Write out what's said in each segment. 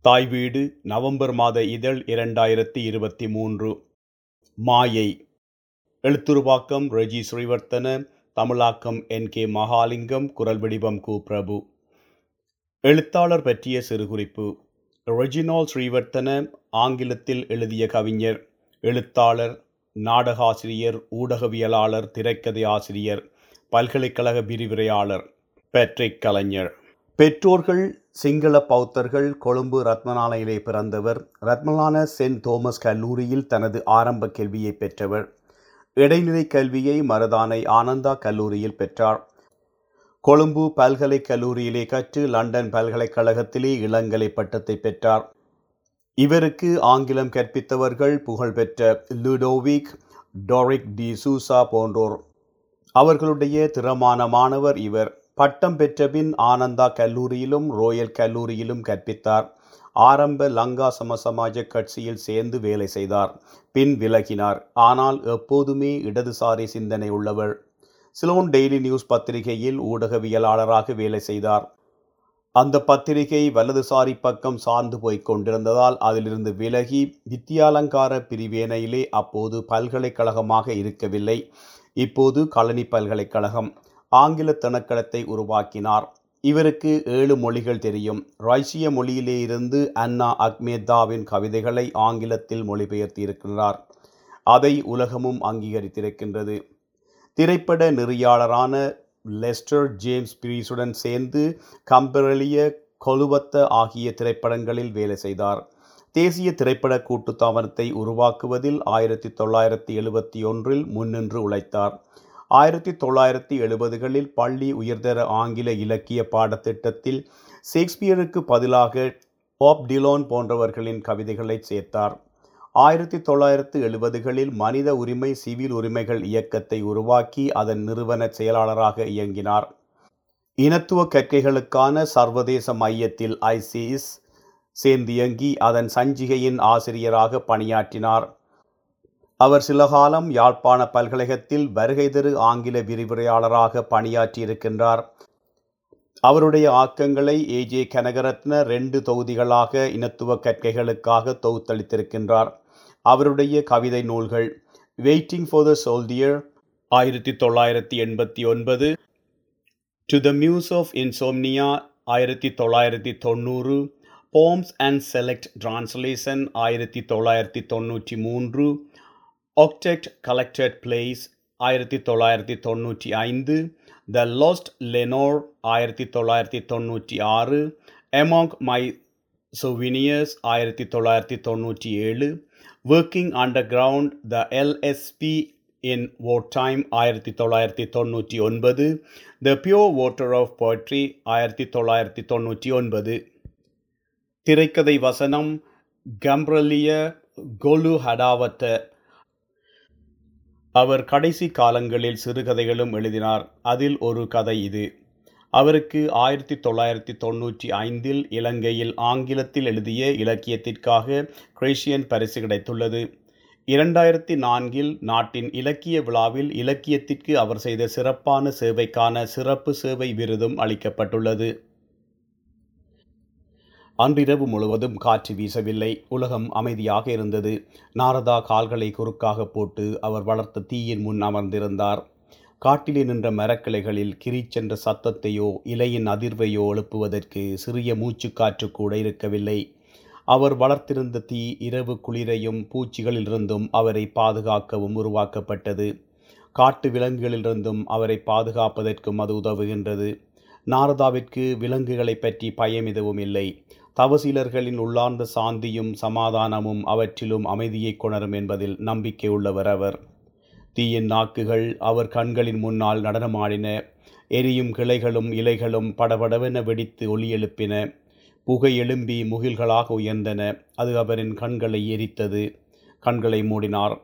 தாய் வீடு நவம்பர் மாத இதழ் இரண்டாயிரத்தி இருபத்தி மூன்று. மாயை. எழுத்துருவாக்கம் ரெஜி ஸ்ரீவர்த்தன தமிழாக்கம் என் கே மகாலிங்கம் குரல் வடிவம் கு. பிரபு. எழுத்தாளர் பற்றிய சிறுகுறிப்பு. ரெஜினால் ஸ்ரீவர்த்தன ஆங்கிலத்தில் எழுதிய கவிஞர். எழுத்தாளர் நாடகாசிரியர் ஊடகவியலாளர் திரைக்கதை ஆசிரியர் பல்கலைக்கழக விரிவுரையாளர் பேட்ரிக் கலைஞர். பெற்றோர்கள் சிங்கள பௌத்தர்கள் கொழும்பு ரத்மலானையிலே பிறந்தவர் ரத்மலான சென்ட் தோமஸ் கல்லூரியில் தனது ஆரம்ப கல்வியை பெற்றவர். இடைநிலை கல்வியை மருதானை ஆனந்தா கல்லூரியில் பெற்றார். கொழும்பு பல்கலைக்கல்லூரியிலே கற்று லண்டன் பல்கலைக்கழகத்திலே இளங்கலை பட்டத்தை பெற்றார். இவருக்கு ஆங்கிலம் கற்பித்தவர்கள் புகழ்பெற்ற லுடோவிக் டோரிக் டி சூசா போன்றோர். அவர்களுடைய திறமான மாணவர் இவர். பட்டம் பெற்றபின் ஆனந்தா கல்லூரியிலும் ரோயல் கல்லூரியிலும் கற்பித்தார். ஆரம்ப லங்கா சமசமாஜ கட்சியில் சேர்ந்து வேலை செய்தார். பின் விலகினார். ஆனால் எப்போதுமே இடதுசாரி சிந்தனை உள்ளவர். சிலோன் டெய்லி நியூஸ் பத்திரிகையில் ஊடகவியலாளராக வேலை செய்தார். அந்த பத்திரிகை வலதுசாரி பக்கம் சார்ந்து போய்க் கொண்டிருந்ததால் அதிலிருந்து விலகி வித்தியாலங்கார பிரிவேனையிலே அப்போது பல்கலைக்கழகமாக இருக்கவில்லை. இப்போது கழனி பல்கலைக்கழகம். ஆங்கில திணைக்களத்தை உருவாக்கினார். இவருக்கு ஏழு மொழிகள் தெரியும். ரைசிய மொழியிலே இருந்து அன்னா அக்மேதாவின் கவிதைகளை ஆங்கிலத்தில் மொழிபெயர்த்திருக்கிறார் அதை உலகமும் அங்கீகரித்திருக்கின்றது. திரைப்பட நெறியாளரான லெஸ்டர் ஜேம்ஸ் பிரீஸுடன் சேர்ந்து கம்பரலிய கொலுவத்த ஆகிய திரைப்படங்களில் வேலை செய்தார். தேசிய திரைப்பட கூட்டுத்தாபனத்தை உருவாக்குவதில் ஆயிரத்தி தொள்ளாயிரத்தி எழுபத்தி ஒன்றில் முன்னின்று உழைத்தார். ஆயிரத்தி தொள்ளாயிரத்தி எழுபதுகளில் பள்ளி உயர்தர ஆங்கில இலக்கிய பாடத்திட்டத்தில் ஷேக்ஸ்பியருக்கு பதிலாக பாப் டிலோன் போன்றவர்களின் கவிதைகளை சேர்த்தார். ஆயிரத்தி தொள்ளாயிரத்து எழுபதுகளில் மனித உரிமை சிவில் உரிமைகள் இயக்கத்தை உருவாக்கி அதன் நிறுவன செயலாளராக இயங்கினார். இனத்துவ கற்கைகளுக்கான சர்வதேச மையத்தில் ஐசிஎஸ் சேர்ந்தியங்கி அதன் சஞ்சிகையின் ஆசிரியராக பணியாற்றினார். அவர் சில காலம் யாழ்ப்பாண பல்கழகத்தில் வருகை தரு ஆங்கில விரிவுரையாளராக பணியாற்றியிருக்கின்றார். அவருடைய ஆக்கங்களை ஏஜே கனகரத்ன ரெண்டு தொகுதிகளாக இனத்துவ கற்கைகளுக்காக தொகுத்தளித்திருக்கின்றார். அவருடைய கவிதை நூல்கள் வெயிட்டிங் ஃபார் த சோல்டியர் ஆயிரத்தி தொள்ளாயிரத்தி எண்பத்தி ஒன்பது to the muse of insomnia ஆயிரத்தி தொள்ளாயிரத்தி தொண்ணூறு போம்ஸ் அண்ட் செலக்ட் டிரான்ஸ்லேஷன் ஆயிரத்தி தொள்ளாயிரத்தி தொண்ணூற்றி மூன்று ஆக்டெக்ட் கலெக்டட் பிளேஸ் ஆயிரத்தி தொள்ளாயிரத்தி தொண்ணூற்றி ஐந்து த லாஸ்ட் லெனோர் ஆயிரத்தி தொள்ளாயிரத்தி தொண்ணூற்றி ஆறு எமாங் மை சொவினியர்ஸ் ஆயிரத்தி தொள்ளாயிரத்தி தொண்ணூற்றி ஏழு working underground the LSB in our time ஆயிரத்தி தொள்ளாயிரத்தி தொண்ணூற்றி ஒன்பது the pure water of poetry ஆயிரத்தி தொள்ளாயிரத்தி தொண்ணூற்றி ஒன்பது திரைக்கதை வசனம் கம்ப்ரலிய கொலு ஹடாவட்ட அவர் கடைசி காலங்களில் சிறுகதைகளும் எழுதினார். அதில் ஒரு கதை இது. அவருக்கு ஆயிரத்தி தொள்ளாயிரத்தி தொண்ணூற்றி ஐந்தில் இலங்கையில் ஆங்கிலத்தில் எழுதிய இலக்கியத்திற்காக கிரேஷியன் பரிசு கிடைத்துள்ளது. இரண்டாயிரத்தி நான்கில் நாட்டின் இலக்கிய விழாவில் இலக்கியத்திற்கு அவர் செய்த சிறப்பான சேவைக்கான சிறப்பு சேவை விருதும் அளிக்கப்பட்டுள்ளது. அன்றிரவு முழுவதும் காற்று வீசவில்லை. உலகம் அமைதியாக இருந்தது. நாரதா கால்களை குறுக்காக போட்டு அவர் வளர்த்த தீயின் முன் அமர்ந்திருந்தார். காட்டிலே நின்ற மரக்கிளைகளில் கிரிச்சென்ற சத்தத்தையோ இலையின் அதிர்வையோ எழுப்புவதற்கு சிறிய மூச்சுக்காற்று கூட இருக்கவில்லை. அவர் வளர்த்திருந்த தீ இரவு குளிரையும் பூச்சிகளிலிருந்தும் அவரை பாதுகாக்கவும் உருவாக்கப்பட்டது. காட்டு விலங்குகளிலிருந்தும் அவரை பாதுகாப்பதற்கும் அது உதவுகின்றது. நாரதாவிற்கு விலங்குகளை பற்றி பயம் எதுவும் இல்லை. தவசீலர்களின் உள்ளார்ந்த சாந்தியும் சமாதானமும் அவற்றிலும் அமைதியை கொணரும் என்பதில் நம்பிக்கை உள்ளவர் அவர். தீயின் நாக்குகள் அவர் கண்களின் முன்னால் நடனமாடின எரியும் கிளைகளும் இலைகளும் படபடவென வெடித்து ஒலி எழுப்பின புகை எழும்பி முகில்களாக உயர்ந்தன அது அவரின் கண்களை எரித்தது கண்களை மூடினார்.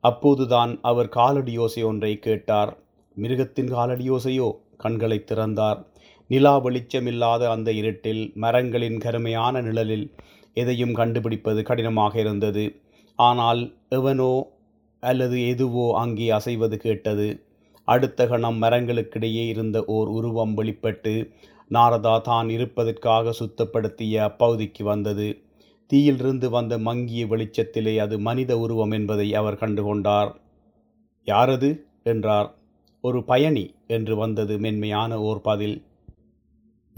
அப்போதுதான் அவர் காலடியோசை ஒன்றை கேட்டார். மிருகத்தின் காலடியோசையோ? கண்களை திறந்தார். நிலா வெளிச்சமில்லாத அந்த இருட்டில் மரங்களின் கருமையான நிழலில் எதையும் கண்டுபிடிப்பது கடினமாக இருந்தது. ஆனால் எவனோ அல்லது எதுவோ அங்கே அசைவது கேட்டது. அடுத்த கணம் மரங்களுக்கிடையே இருந்த ஓர் உருவம் வெளிப்பட்டு நாரதா தான் இருப்பதற்காக சுத்தப்படுத்திய அப்பகுதிக்கு வந்தது. தீயிலிருந்து வந்த மங்கிய வெளிச்சத்திலே அது மனித உருவம் என்பதை அவர் கண்டுகொண்டார். யாரது? என்றார். ஒரு பயணி என்று வந்தது மென்மையான ஓர் பதில்.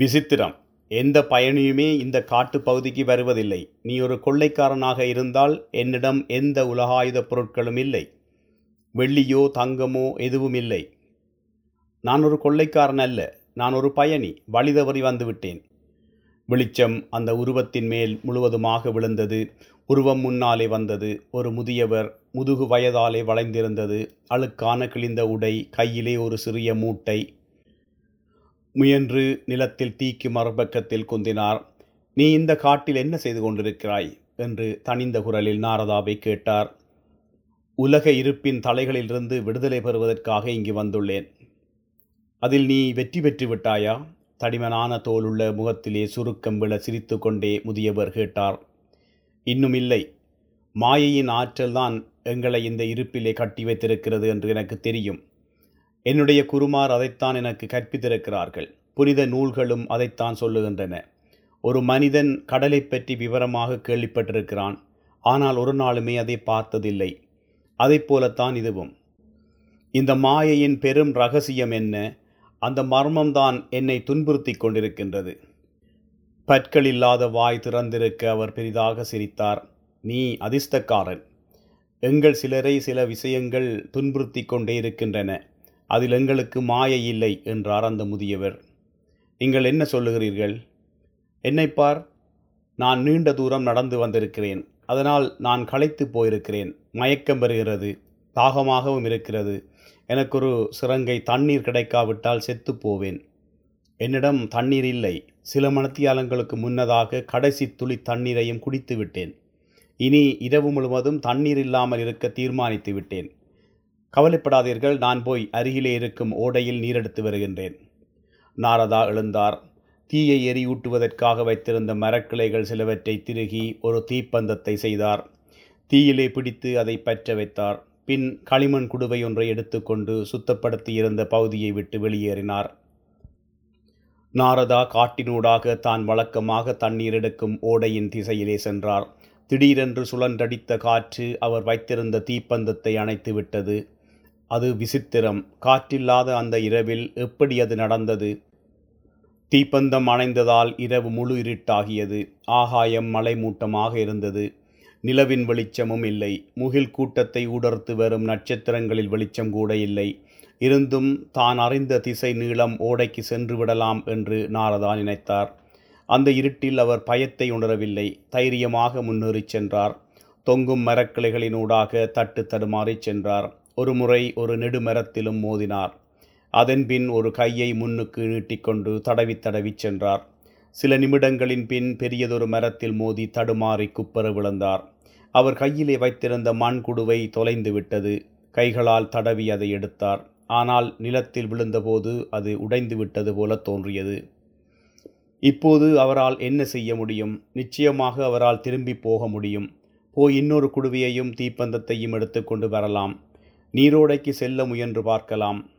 விசித்திரம். எந்த பயணியுமே இந்த காட்டுப் பகுதிக்கு வருவதில்லை. நீ ஒரு கொள்ளைக்காரனாக இருந்தால் என்னிடம் எந்த உலகாயுதப் பொருட்களும் இல்லை. வெள்ளியோ தங்கமோ எதுவும் இல்லை. நான் ஒரு கொள்ளைக்காரன் அல்ல. நான் ஒரு பயணி. வழி தவறி வந்துவிட்டேன். வெளிச்சம் அந்த உருவத்தின் மேல் முழுவதுமாக விழுந்தது. உருவம் முன்னாலே வந்தது. ஒரு முதியவர் முதுகு வயதாலே வளைந்திருந்தது. அழுக்கான கிழிந்த உடை கையிலே ஒரு சிறிய மூட்டை முயன்று நிலத்தில் தீக்கு மறுபக்கத்தில் குந்தினார் நீ இந்த காட்டில் என்ன செய்து கொண்டிருக்கிறாய்? என்று தனிந்த குரலில் நாரதாவை கேட்டார். உலக இருப்பின் தலைகளிலிருந்து விடுதலை பெறுவதற்காக இங்கு வந்துள்ளேன். அதில் நீ வெற்றி பெற்று விட்டாயா? தடிமனான தோலுள்ள முகத்திலே சுருக்கம் விழ சிரித்து கொண்டே முதியவர் கேட்டார். இன்னும் இல்லை. மாயையின் ஆற்றல்தான் எங்களை இந்த இருப்பிலே கட்டி வைத்திருக்கிறது என்று எனக்கு தெரியும். என்னுடைய குருமார் அதைத்தான் எனக்கு கற்பித்திருக்கிறார்கள். புனித நூல்களும் அதைத்தான் சொல்லுகின்றன. ஒரு மனிதன் கடலை பற்றி விவரமாக கேள்விப்பட்டிருக்கிறான். ஆனால் ஒரு நாளுமே அதை பார்த்ததில்லை. அதைப் போலத்தான் இதுவும். இந்த மாயையின் பெரும் ரகசியம் என்ன? அந்த மர்மம்தான் என்னை துன்புறுத்தி கொண்டிருக்கின்றது. பற்கள் இல்லாத வாய் திறந்திருக்க அவர் பெரிதாக சிரித்தார். நீ அதிர்ஷ்டக்காரன். எங்கள் சிலரை சில விஷயங்கள் துன்புறுத்தி கொண்டே இருக்கின்றன. அதில் எங்களுக்கு மாயை இல்லை என்றார் அந்த முதியவர். நீங்கள் என்ன சொல்லுகிறீர்கள்? என்னை பார் நான் நீண்ட தூரம் நடந்து வந்திருக்கிறேன். அதனால் நான் களைத்து போயிருக்கிறேன். மயக்கம் பெறுகிறது தாகமாகவும் இருக்கிறது. எனக்கு ஒரு சிறங்கை தண்ணீர் கிடைக்காவிட்டால் செத்து போவேன். என்னிடம் தண்ணீர் இல்லை. சில மணத்தியாலங்களுக்கு முன்னதாக கடைசி துளி தண்ணீரையும் குடித்து விட்டேன் இனி இரவு முழுவதும் தண்ணீர் இல்லாமல் இருக்க தீர்மானித்து விட்டேன் கவலைப்படாதீர்கள் நான் போய் அருகிலே இருக்கும் ஓடையில் நீரெடுத்து வருகின்றேன். நாரதா எழுந்தார். தீயை எரியூட்டுவதற்காக வைத்திருந்த மரக்கிளைகள் சிலவற்றை திருகி ஒரு தீப்பந்தத்தை செய்தார். தீயிலே பிடித்து அதை பற்ற வைத்தார். பின் களிமண் குடுவை ஒன்றை எடுத்துக்கொண்டு சுத்தப்படுத்தி இருந்த பகுதியை விட்டு வெளியேறினார். நாரதா காட்டினூடாக தான் வழக்கமாக தண்ணீர் எடுக்கும் ஓடையின் திசையிலே சென்றார். திடீரென்று சுழன்றடித்த காற்று அவர் வைத்திருந்த தீப்பந்தத்தை அணைத்து விட்டது அது விசித்திரம். காற்றில்லாத அந்த இரவில் எப்படி அது நடந்தது? தீப்பந்தம் அணைந்ததால் இரவு முழு இருட்டாகியது. ஆகாயம் மலைமூட்டமாக இருந்தது. நிலவின் வெளிச்சமும் இல்லை. முகில் கூட்டத்தை ஊடர்த்து வரும் நட்சத்திரங்களில் வெளிச்சம் கூட இல்லை. இருந்தும் தான் அறிந்த திசை நீளம் ஓடைக்கு சென்று விடலாம் என்று நாரதா நினைத்தார். அந்த இருட்டில் அவர் பயத்தை உணரவில்லை. தைரியமாக முன்னேறிச் சென்றார். தொங்கும் மரக்கிளைகளினூடாக தட்டு தடுமாறிச் சென்றார். ஒரு முறை ஒரு நெடுமரத்திலும் மோதினார். அதன்பின் ஒரு கையை முன்னுக்கு நீட்டிக்கொண்டு தடவி தடவிச் சென்றார். சில நிமிடங்களின் பின் பெரியதொரு மரத்தில் மோதி தடுமாறி குப்பர விழுந்தார். அவர் கையிலே வைத்திருந்த மண் குடுவை தொலைந்து விட்டது. கைகளால் தடவி அதை எடுத்தார். ஆனால் நிலத்தில் விழுந்தபோது அது உடைந்து விட்டது போல தோன்றியது. இப்போது அவரால் என்ன செய்ய முடியும்? நிச்சயமாக அவரால் திரும்பி போக முடியும். போய் இன்னொரு குடுவையையும் தீப்பந்தத்தையும் எடுத்துக்கொண்டு வரலாம். நீரோடைக்கு செல்ல முயன்று பார்க்கலாம்.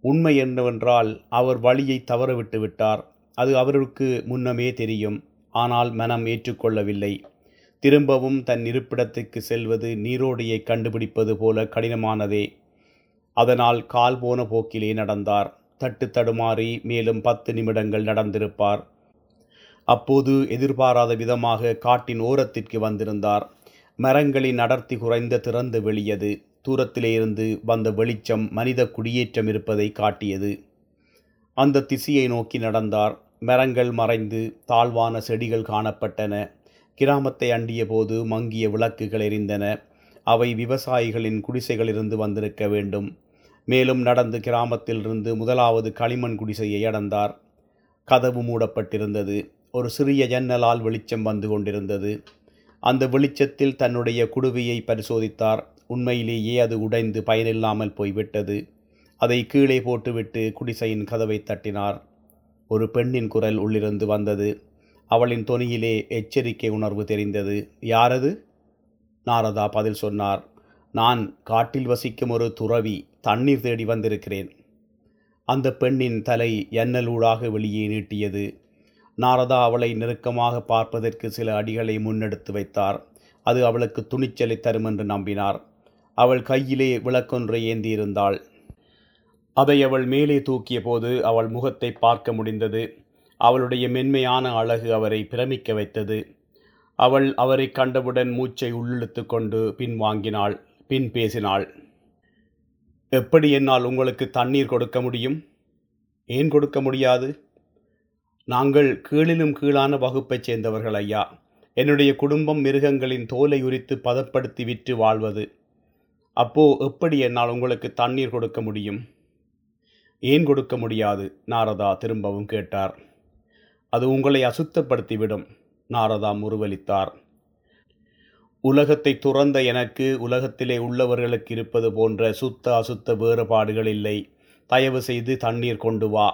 உண்மை என்னவென்றால் அவர் வழியை தவறவிட்டு விட்டார். அது அவருக்கு முன்னமே தெரியும். ஆனால் மனம் ஏற்றுக்கொள்ளவில்லை. திரும்பவும் தன் இருப்பிடத்துக்கு செல்வது நீரோடையை கண்டுபிடிப்பது போல கடினமானதே. அதனால் கால் போன போக்கிலே நடந்தார். தட்டு தடுமாறி மேலும் பத்து நிமிடங்கள் நடந்திருப்பார். அப்போது எதிர்பாராத விதமாக காட்டின் ஓரத்திற்கு வந்திருந்தார். மரங்களின் அடர்த்தி குறைந்த திறந்து வெளியது. தூரத்திலேருந்து வந்த வெளிச்சம் மனித குடியேற்றம் இருப்பதை காட்டியது. அந்த திசையை நோக்கி நடந்தார். மரங்கள் மறைந்து தாழ்வான செடிகள் காணப்பட்டன. கிராமத்தை அண்டிய போது மங்கிய விளக்குகள் எரிந்தன. அவை விவசாயிகளின் குடிசைகளிலிருந்து வந்திருக்க வேண்டும். மேலும் நடந்து கிராமத்திலிருந்து முதலாவது களிமண் குடிசையை அடந்தார். கதவு மூடப்பட்டிருந்தது. ஒரு சிறிய ஜன்னலால் வெளிச்சம் வந்து கொண்டிருந்தது. அந்த வெளிச்சத்தில் தன்னுடைய குடுவையை பரிசோதித்தார். உண்மையிலேயே அது உடைந்து பயனில்லாமல் போய்விட்டது. அதை கீழே போட்டுவிட்டு குடிசையின் கதவை தட்டினார். ஒரு பெண்ணின் குரல் உள்ளிருந்து வந்தது. அவளின் தொனியிலே எச்சரிக்கை உணர்வு தெரிந்தது. யாரது? நாரதா பதில் சொன்னார். நான் காட்டில் வசிக்கும் ஒரு துறவி தண்ணீர் தேடி வந்திருக்கிறேன். அந்த பெண்ணின் தலை எண்ணலூடாக வெளியே நீட்டியது. நாரதா அவளை நெருக்கமாக பார்ப்பதற்கு சில அடிகளை முன்னெடுத்து வைத்தார். அது அவளுக்கு துணிச்சலை தரும் என்று நம்பினார். அவள் கையிலே விளக்கொன்றை ஏந்தியிருந்தாள். அதை அவள் மேலே தூக்கிய போது அவள் முகத்தை பார்க்க முடிந்தது. அவளுடைய மென்மையான அழகு அவரை பிரமிக்க வைத்தது. அவள் அவரை கண்டவுடன் மூச்சை உள்ளிழுத்து கொண்டு பின் வாங்கினாள் பின் பேசினாள். எப்படி என்னால் உங்களுக்கு தண்ணீர் கொடுக்க முடியும்? ஏன் கொடுக்க முடியாது? நாங்கள் கீழிலும் கீழான வகுப்பைச் சேர்ந்தவர்கள் ஐயா. என்னுடைய குடும்பம் மிருகங்களின் தோலை உரித்து பதப்படுத்தி விற்று வாழ்வது. அப்போது எப்படி என்னால் உங்களுக்கு தண்ணீர் கொடுக்க முடியும்? ஏன் கொடுக்க முடியாது? நாரதா திரும்பவும் கேட்டார். அது உங்களை அசுத்தப்படுத்திவிடும் நாரதா முருவலித்தார் உலகத்தை துறந்த எனக்கு உலகத்திலே உள்ளவர்களுக்கு இருப்பது போன்ற சுத்த அசுத்த வேறுபாடுகள் இல்லை. தயவு செய்து தண்ணீர் கொண்டு வா.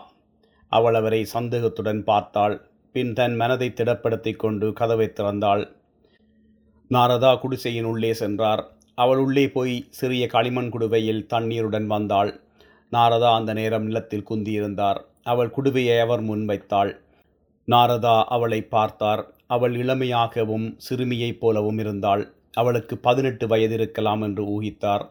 அவள் அவரை சந்தேகத்துடன் பார்த்தாள். பின் தன் மனதை திடப்படுத்தி கொண்டு கதவை திறந்தாள். நாரதா குடிசையின் உள்ளே சென்றார். அவள் உள்ளே போய் சிறிய களிமண் குடுவையில் தண்ணீருடன் வந்தாள். நாரதா அந்த நேரம் நிலத்தில் குந்தியிருந்தார். அவள் குடுவையை அவர் முன்வைத்தாள் நாரதா அவளை பார்த்தார். அவள் இளமையாகவும் சிறுமியைப் போலவும் இருந்தாள். அவளுக்கு பதினெட்டு வயது இருக்கலாம் என்று ஊகித்தார்.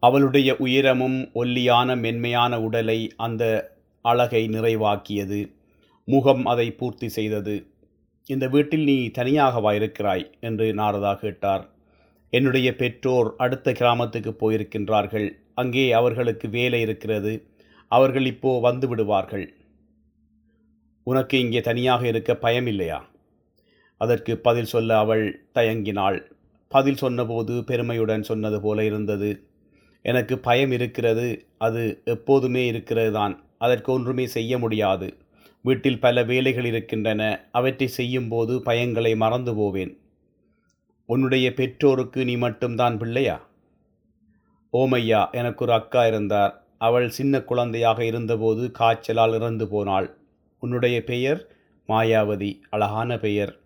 அவளுடைய உயரமும் ஒல்லியான மென்மையான உடலை அந்த அழகை நிறைவாக்கியது. முகம் அதை பூர்த்தி செய்தது. இந்த வீட்டில் நீ தனியாகவா இருக்கிறாய்? என்று நாரதா கேட்டார். என்னுடைய பெற்றோர் அடுத்த கிராமத்துக்கு போயிருக்கின்றார்கள். அங்கே அவர்களுக்கு வேலை இருக்கிறது. அவர்கள் இப்போ வந்து விடுவார்கள். உனக்கு இங்கே தனியாக இருக்க பயமில்லையா அதற்கு பதில் சொல்ல அவள் தயங்கினாள். பதில் சொன்னபோது பெருமையுடன் சொன்னது போல இருந்தது. எனக்கு பயம் இருக்கிறது. அது எப்போதுமே இருக்கிறது தான் அதற்கு ஒன்றுமே செய்ய முடியாது. வீட்டில் பல வேலைகள் இருக்கின்றன. அவற்றை செய்யும்போது பயங்களை மறந்து போவேன். உன்னுடைய பெற்றோருக்கு நீ மட்டும்தான் பிள்ளையா? ஓமையா எனக்கு ஒரு அக்கா இருந்தார். அவள் சின்ன குழந்தையாக இருந்தபோது காய்ச்சலால் இறந்து போனாள். உன்னுடைய பெயர்? மாயாவதி. அழகான பெயர்.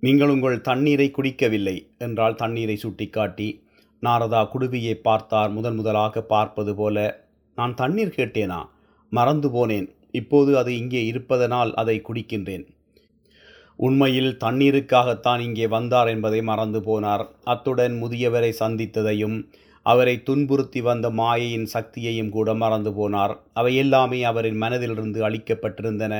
நீங்கள் உங்கள் தண்ணீரை குடிக்கவில்லை என்றால் தண்ணீரை சுட்டிக்காட்டி. நாரதா குடுவியை பார்த்தார். முதன் முதலாக பார்ப்பது போல நான் தண்ணீர் கேட்டேனா? மறந்து போனேன். இப்போது அது இங்கே இருப்பதனால் அதை குடிக்கின்றேன். உண்மையில் தண்ணீருக்காகத்தான் இங்கே வந்தார் என்பதை மறந்து போனார். அத்துடன் முதியவரை சந்தித்ததையும் அவரை துன்புறுத்தி வந்த மாயையின் சக்தியையும் கூட மறந்து போனார். அவை எல்லாமே அவரின் மனதிலிருந்து அழிக்கப்பட்டிருந்தன.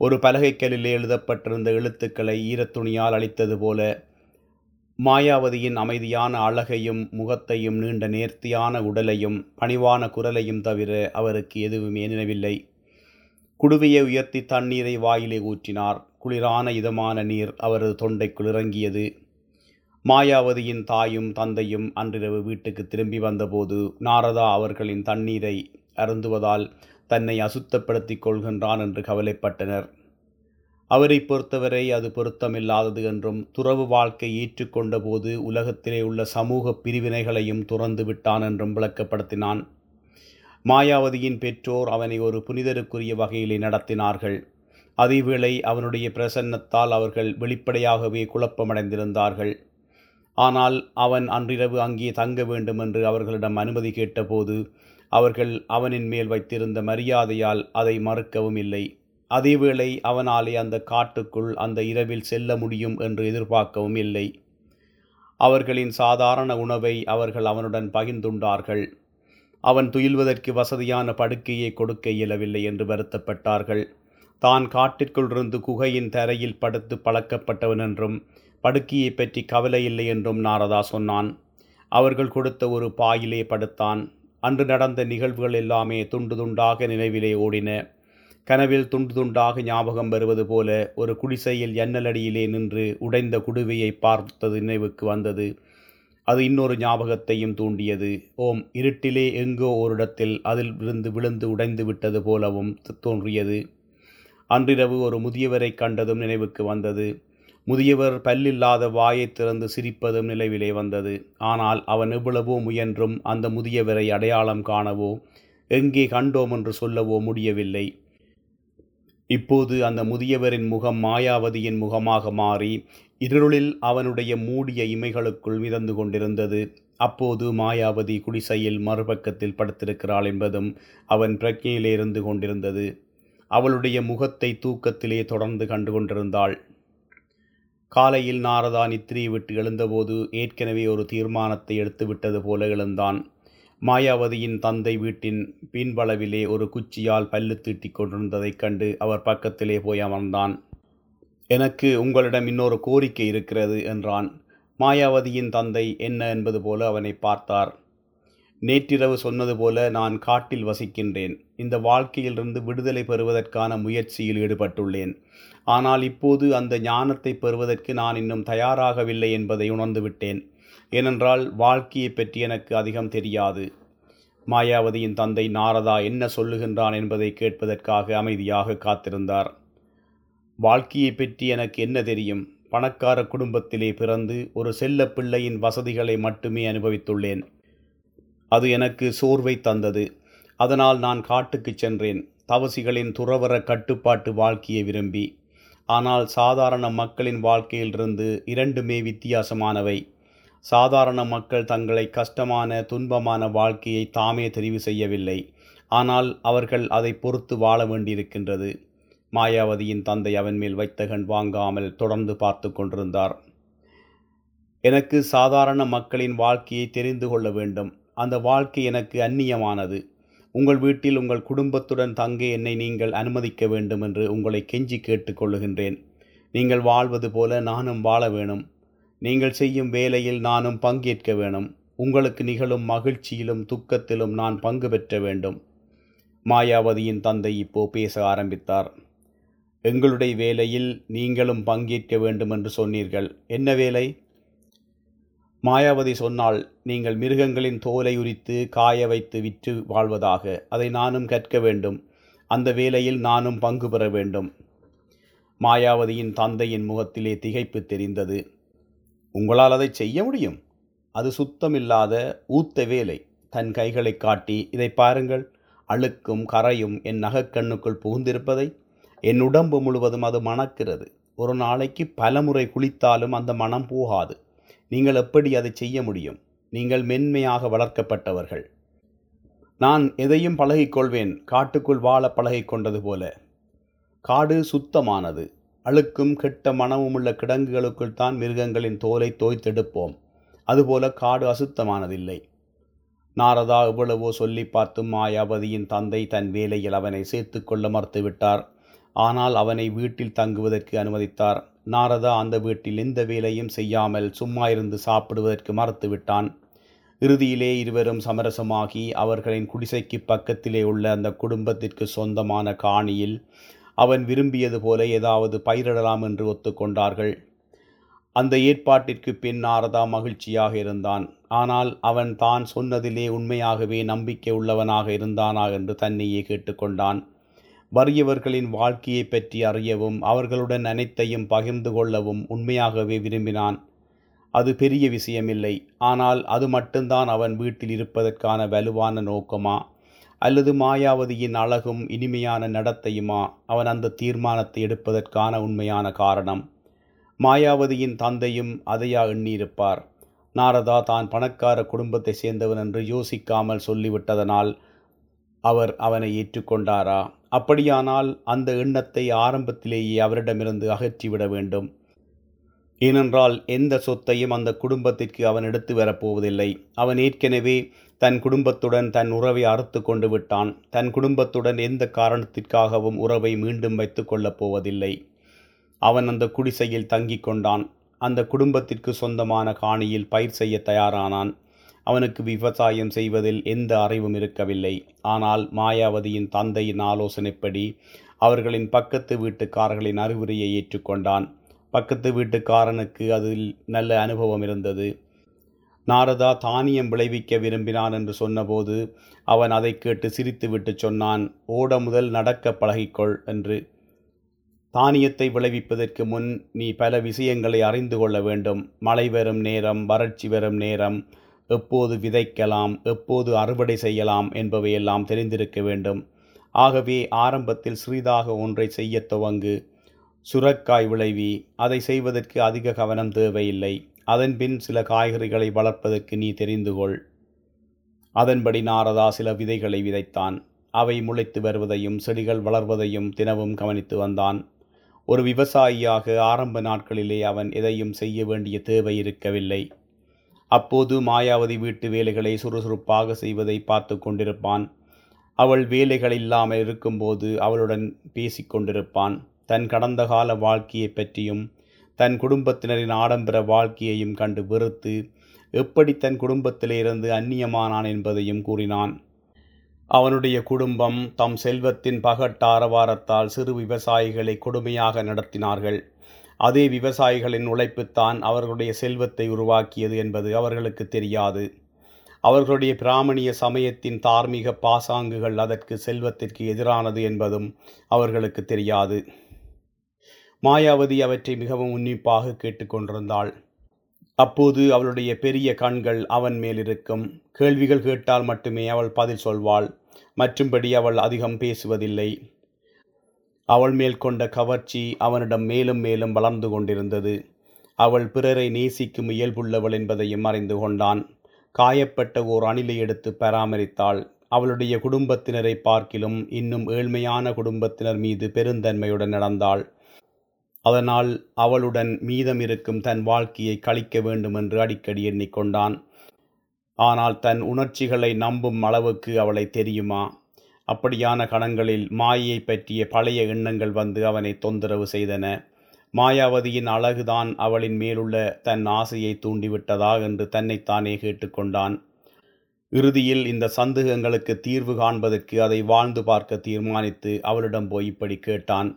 ஒரு பலகைக்கல்லில் எழுதப்பட்டிருந்த எழுத்துக்களை ஈரத்துணியால் அழித்தது போல மாயாவதியின் அமைதியான அழகையும் முகத்தையும் நீண்ட நேர்த்தியான உடலையும் பணிவான குரலையும் தவிர அவருக்கு எதுவுமே நினைவில்லை. குடுவையை உயர்த்தி தண்ணீரை வாயிலே ஊற்றினார். குளிரான இதமான நீர் அவரது தொண்டைக்குள் இறங்கியது. மாயாவதியின் தாயும் தந்தையும் அன்றிரவு வீட்டுக்கு திரும்பி வந்தபோது நாரதா அவர்களின் தண்ணீரை அருந்துவதால் தன்னை அசுத்தப்படுத்திக் கொள்கின்றான் என்று கவலைப்பட்டனர். அவரை பொறுத்தவரை அது பொருத்தமில்லாதது என்றும் துறவு வாழ்க்கை ஏற்றுக்கொண்ட போது உலகத்திலே உள்ள சமூக பிரிவினைகளையும் துறந்து விட்டான் என்றும் விளக்கப்படுத்தினான். மாயாவதியின் பெற்றோர் அவனை ஒரு புனிதருக்குரிய வகையிலே நடத்தினார்கள். அதேவேளை அவனுடைய பிரசன்னத்தால் அவர்கள் வெளிப்படையாகவே குழப்பமடைந்திருந்தார்கள். ஆனால் அவன் அன்றிரவு அங்கே தங்க வேண்டும் என்று அவர்களிடம் அனுமதி கேட்டபோது அவர்கள் அவனின் மேல் வைத்திருந்த மரியாதையால் அதை மறுக்கவும் இல்லை. அதேவேளை அவனாலே அந்த காட்டுக்குள் அந்த இரவில் செல்ல முடியும் என்று எதிர்பார்க்கவும் இல்லை. அவர்களின் சாதாரண உணவை அவர்கள் அவனுடன் பகிர்ந்துண்டார்கள். அவன் துயில்வதற்கு வசதியான படுக்கையை கொடுக்க இயலவில்லை என்று வருத்தப்பட்டார்கள். தான் காட்டிற்குள் இருந்து குகையின் தரையில் படுத்து பழக்கப்பட்டவன் என்றும் படுக்கையை பற்றி கவலை இல்லை என்றும் நாரதா சொன்னான். அவர்கள் கொடுத்த ஒரு பாயிலே படுத்தான். அன்று நடந்த நிகழ்வுகள் எல்லாமே துண்டு துண்டாக நினைவிலே ஓடின. கனவில் துண்டு துண்டாக ஞாபகம் வருவது போல ஒரு குடிசையில் எண்ணலடியிலே நின்று உடைந்த குடுவையை பார்த்தது நினைவுக்கு வந்தது. அது இன்னொரு ஞாபகத்தையும் தூண்டியது. ஓம் இருட்டிலே எங்கோ ஓரிடத்தில் அதில் விழுந்து விழுந்து உடைந்து விட்டது போலவும் தோன்றியது. அன்றிரவு ஒரு முதியவரை கண்டதும் நினைவுக்கு வந்தது. முதியவர் பல்லில்லாத வாயை திறந்து சிரிப்பதும் நினைவிலே வந்தது. ஆனால் அவன் எவ்வளவோ முயன்றும் அந்த முதியவரை அடையாளம் காணவோ எங்கே கண்டோம் என்று சொல்லவோ முடியவில்லை. இப்போது அந்த முதியவரின் முகம் மாயாவதியின் முகமாக மாறி இருளில் அவனுடைய மூடிய இமைகளுக்குள் மிதந்து கொண்டிருந்தது. அப்போது மாயாவதி குடிசையில் மறுபக்கத்தில் படுத்திருக்கிறாள் என்பதும் அவன் பிரக்ஞையிலே இருந்து கொண்டிருந்தது. அவளுடைய முகத்தை தூக்கத்திலே தொடர்ந்து கண்டு கொண்டிருந்தாள் காலையில் நாரதா நித்திரியை விட்டு எழுந்தபோது ஏற்கனவே ஒரு தீர்மானத்தை எடுத்துவிட்டது போல எழுந்தான். மாயாவதியின் தந்தை வீட்டின் பின்பளவிலே ஒரு குச்சியால் பல்லு தீட்டிக் கொண்டிருந்ததைக் கண்டு அவர் பக்கத்திலே போய் அமர்ந்தான். எனக்கு உங்களிடம் இன்னொரு கோரிக்கை இருக்கிறது என்றான். மாயாவதியின் தந்தை என்ன என்பது போல அவனை பார்த்தார். நேற்றிரவு சொன்னது போல நான் காட்டில் வசிக்கின்றேன். இந்த வாழ்க்கையிலிருந்து விடுதலை பெறுவதற்கான முயற்சியில் ஈடுபட்டுள்ளேன். ஆனால் இப்போது அந்த ஞானத்தை பெறுவதற்கு நான் இன்னும் தயாராகவில்லை என்பதை உணர்ந்துவிட்டேன் ஏனென்றால் வாழ்க்கையை பற்றி எனக்கு அதிகம் தெரியாது. மாயாவதியின் தந்தை நாரதா என்ன சொல்லுகின்றான் என்பதை கேட்பதற்காக அமைதியாக காத்திருந்தார். வாழ்க்கையை பற்றி எனக்கு என்ன தெரியும்? பணக்கார குடும்பத்திலே பிறந்து ஒரு செல்ல பிள்ளையின் வசதிகளை மட்டுமே அனுபவித்துள்ளேன். அது எனக்கு சோர்வை தந்தது. அதனால் நான் காட்டுக்குச் சென்றேன். தவசிகளின் துறவர கட்டுப்பாட்டு வாழ்க்கையை விரும்பி. ஆனால் சாதாரண மக்களின் வாழ்க்கையிலிருந்து இரண்டுமே வித்தியாசமானவை. சாதாரண மக்கள் தங்களை கஷ்டமான துன்பமான வாழ்க்கையை தாமே தெரிவு செய்யவில்லை. ஆனால் அவர்கள் அதை பொறுத்து வாழ வேண்டியிருக்கின்றது. மாயாவதியின் தந்தை அவன் மேல் வைத்தகன் வாங்காமல் தொடர்ந்து பார்த்து கொண்டிருந்தார். எனக்கு சாதாரண மக்களின் வாழ்க்கையை தெரிந்து கொள்ள வேண்டும். அந்த வாழ்க்கை எனக்கு அந்நியமானது. உங்கள் வீட்டில் உங்கள் குடும்பத்துடன் தங்க என்னை நீங்கள் அனுமதிக்க வேண்டும் என்று உங்களை கெஞ்சி கேட்டுக்கொள்ளுகின்றேன் நீங்கள் வாழ்வது போல நானும் வாழ வேணும். நீங்கள் செய்யும் வேலையில் நானும் பங்கேற்க வேணும். உங்களுக்கு நிகழும் மகிழ்ச்சியிலும் துக்கத்திலும் நான் பங்கு பெற்ற வேண்டும். மாயாவதியின் தந்தை இப்போ பேச ஆரம்பித்தார். எங்களுடைய வேலையில் நீங்களும் பங்கேற்க வேண்டும் என்று சொன்னீர்கள். என்ன வேலை? மாயாவதி சொன்னால் நீங்கள் மிருகங்களின் தோலை உரித்து காய வைத்து விற்று வாழ்வதாக. அதை நானும் கற்க வேண்டும். அந்த வேலையில் நானும் பங்கு பெற வேண்டும். மாயாவதியின் தந்தையின் முகத்திலே திகைப்பு தெரிந்தது. உங்களால் அதை செய்ய முடியும். அது சுத்தமில்லாத ஊத்த வேலை. தன் கைகளை காட்டி இதை பாருங்கள். அழுக்கும் கரையும் என் நகக்கண்ணுக்குள் புகுந்திருப்பதை. என் உடம்பு முழுவதும் அது மணக்கிறது. ஒரு நாளைக்கு பலமுறை குளித்தாலும் அந்த மனம் போகாது. நீங்கள் எப்படி அதை செய்ய முடியும்? நீங்கள் மென்மையாக வளர்க்கப்பட்டவர்கள். நான் எதையும் பழகிக்கொள்வேன். காட்டுக்குள் வாழ பழகிக்கொண்டது போல. காடு சுத்தமானது. அழுக்கும் கெட்ட மனமும் உள்ள கிடங்குகளுக்குள் தான் மிருகங்களின் தோலை தோய்த்தெடுப்போம். அதுபோல காடு அசுத்தமானதில்லை. நாரதா எவ்வளவோ சொல்லி பார்த்தும் மாயாவதியின் தந்தை தன் வேலையில் அவனை சேர்த்து கொள்ள மறுத்துவிட்டார். ஆனால் அவனை வீட்டில் தங்குவதற்கு அனுமதித்தார். நாரதா அந்த வீட்டில் எந்த வேலையும் செய்யாமல் சும்மா இருந்து சாப்பிடுவதற்கு மறுத்துவிட்டான். இறுதியிலே இருவரும் சமரசமாகி அவர்களின் குடிசைக்கு பக்கத்திலே உள்ள அந்த குடும்பத்திற்கு சொந்தமான காணியில் அவன் விரும்பியது போல ஏதாவது பயிரிடலாம் என்று ஒத்துக்கொண்டார்கள். அந்த ஏற்பாட்டிற்கு பின் நாரதா மகிழ்ச்சியாக இருந்தான். ஆனால் அவன் தான் சொன்னதிலே உண்மையாகவே நம்பிக்கை உள்ளவனாக இருந்தானா என்று தன்னையே கேட்டுக்கொண்டான். வறியவர்களின் வாழ்க்கையை பற்றி அறியவும் அவர்களுடன் அனைத்தையும் பகிர்ந்து கொள்ளவும் உண்மையாகவே விரும்பினான். அது பெரிய விஷயமில்லை. ஆனால் அது மட்டும்தான் அவன் வீட்டில் இருப்பதற்கான வலுவான நோக்கமா? அல்லது மாயாவதியின் அழகும் இனிமையான நடத்தையுமா? அவன் அந்த தீர்மானத்தை எடுப்பதற்கான உண்மையான காரணம்? மாயாவதியின் தந்தையும் அதையா எண்ணியிருப்பார். நாரதா தான் பணக்கார குடும்பத்தை சேர்ந்தவன் என்று யோசிக்காமல் சொல்லிவிட்டதனால் அவர் அவனை ஏற்றுக்கொண்டாரா? அப்படியானால் அந்த எண்ணத்தை ஆரம்பத்திலேயே அவரிடமிருந்து அகற்றிவிட வேண்டும். ஏனென்றால் எந்த சொத்தையும் அந்த குடும்பத்திற்கு அவன் எடுத்து வரப்போவதில்லை. அவன் ஏற்கனவே தன் குடும்பத்துடன் தன் உறவை அறுத்து கொண்டு விட்டான். தன் குடும்பத்துடன் எந்த காரணத்திற்காகவும் உறவை மீண்டும் வைத்து கொள்ளப் போவதில்லை. அவன் அந்த குடிசையில் தங்கிக் கொண்டான். அந்த குடும்பத்திற்கு சொந்தமான காணியில் பயிர் செய்ய தயாரானான். அவனுக்கு விவசாயம் செய்வதில் எந்த அறிவும் இருக்கவில்லை. ஆனால் மாயாவதியின் தந்தையின் ஆலோசனைப்படி அவர்களின் பக்கத்து வீட்டுக்காரர்களின் அறிவுரையை ஏற்றுக்கொண்டான். பக்கத்து வீட்டுக்காரனுக்கு அதில் நல்ல அனுபவம் இருந்தது. நாரதா தானியம் விளைவிக்க விரும்பினான் என்று சொன்னபோது அவன் அதை கேட்டு சிரித்துவிட்டு சொன்னான் ஓட முதல் நடக்க பழகிக்கொள் என்று. தானியத்தை விளைவிப்பதற்கு முன் நீ பல விஷயங்களை அறிந்து கொள்ள வேண்டும். மழை வரும் நேரம் வறட்சி வரும் நேரம் எப்போது விதைக்கலாம் எப்போது அறுவடை செய்யலாம் என்பவையெல்லாம் தெரிந்திருக்க வேண்டும். ஆகவே ஆரம்பத்தில் சிறிதாக ஒன்றை செய்ய துவங்கு. சுரக்காய் விளைவி அதை செய்வதற்கு அதிக கவனம் தேவையில்லை. அதன்பின் சில காய்கறிகளை வளர்ப்பதற்கு நீ தெரிந்து கொள். அதன்படி நாரதா சில விதைகளை விதைத்தான். அவை முளைத்து வருவதையும் செடிகள் வளர்வதையும் தினமும் கவனித்து வந்தான். ஒரு விவசாயியாக ஆரம்ப நாட்களிலே அவன் எதையும் செய்ய வேண்டிய தேவை இருக்கவில்லை. அப்போது மாயாவதி வீட்டு வேலைகளை சுறுசுறுப்பாக செய்வதை பார்த்து கொண்டிருப்பான். அவள் வேலைகள் இல்லாமல் இருக்கும்போது அவளுடன் பேசிக்கொண்டிருப்பான் தன் கடந்த கால வாழ்க்கையை பற்றியும் தன் குடும்பத்தினரின் ஆடம்பர வாழ்க்கையையும் கண்டு வெறுத்து எப்படி தன் குடும்பத்திலிருந்து அந்நியமானான் என்பதையும் கூறினான். அவனுடைய குடும்பம் தம் செல்வத்தின் பகட்டாரவாரத்தால் சிறு விவசாயிகளை கொடுமையாக நடத்தினார்கள். அதே விவசாயிகளின் உழைப்புத்தான் அவர்களுடைய செல்வத்தை உருவாக்கியது என்பது அவர்களுக்கு தெரியாது. அவர்களுடைய பிராமணிய சமயத்தின் தார்மீக பாசாங்குகள் அதற்கு செல்வத்திற்கு எதிரானது என்பதும் அவர்களுக்கு தெரியாது. மாயாவதி அவற்றை மிகவும் உன்னிப்பாக கேட்டுக்கொண்டிருந்தாள் அப்போது அவளுடைய பெரிய கண்கள் அவன் மேலிருக்கும் கேள்விகள் கேட்டால் மட்டுமே அவள் பதில் சொல்வாள். மற்றும்படி அவள் அதிகம் பேசுவதில்லை. அவள் மேல் கொண்ட கவர்ச்சி அவனிடம் மேலும் மேலும் வளர்ந்து கொண்டிருந்தது. அவள் பிறரை நேசிக்கும் இயல்புள்ளவள் என்பதையும் அறிந்து கொண்டான். காயப்பட்ட ஓர் அணிலை எடுத்து பராமரித்தாள். அவளுடைய குடும்பத்தினரை பார்க்கிலும் இன்னும் ஏழ்மையான குடும்பத்தினர் மீது பெருந்தன்மையுடன் நடந்தாள். அதனால் அவளுடன் மீதம் இருக்கும் தன் வாழ்க்கையை கழிக்க வேண்டும் என்று அடிக்கடி எண்ணிக்கொண்டான். ஆனால் தன் உணர்ச்சிகளை நம்பும் அளவுக்கு அவளை தெரியுமா? அப்படியான கணங்களில் மாயை பற்றிய பழைய எண்ணங்கள் வந்து அவனை தொந்தரவு செய்தன. மாயாவதியின் அழகுதான் அவளின் மேலுள்ள தன் ஆசையை தூண்டிவிட்டதா என்று தன்னைத்தானே கேட்டுக்கொண்டான். இறுதியில் இந்த சந்தேகங்களுக்கு தீர்வு காண்பதற்கு அதை வாழ்ந்து பார்க்க தீர்மானித்து அவளிடம் போய் இப்படி கேட்டான்.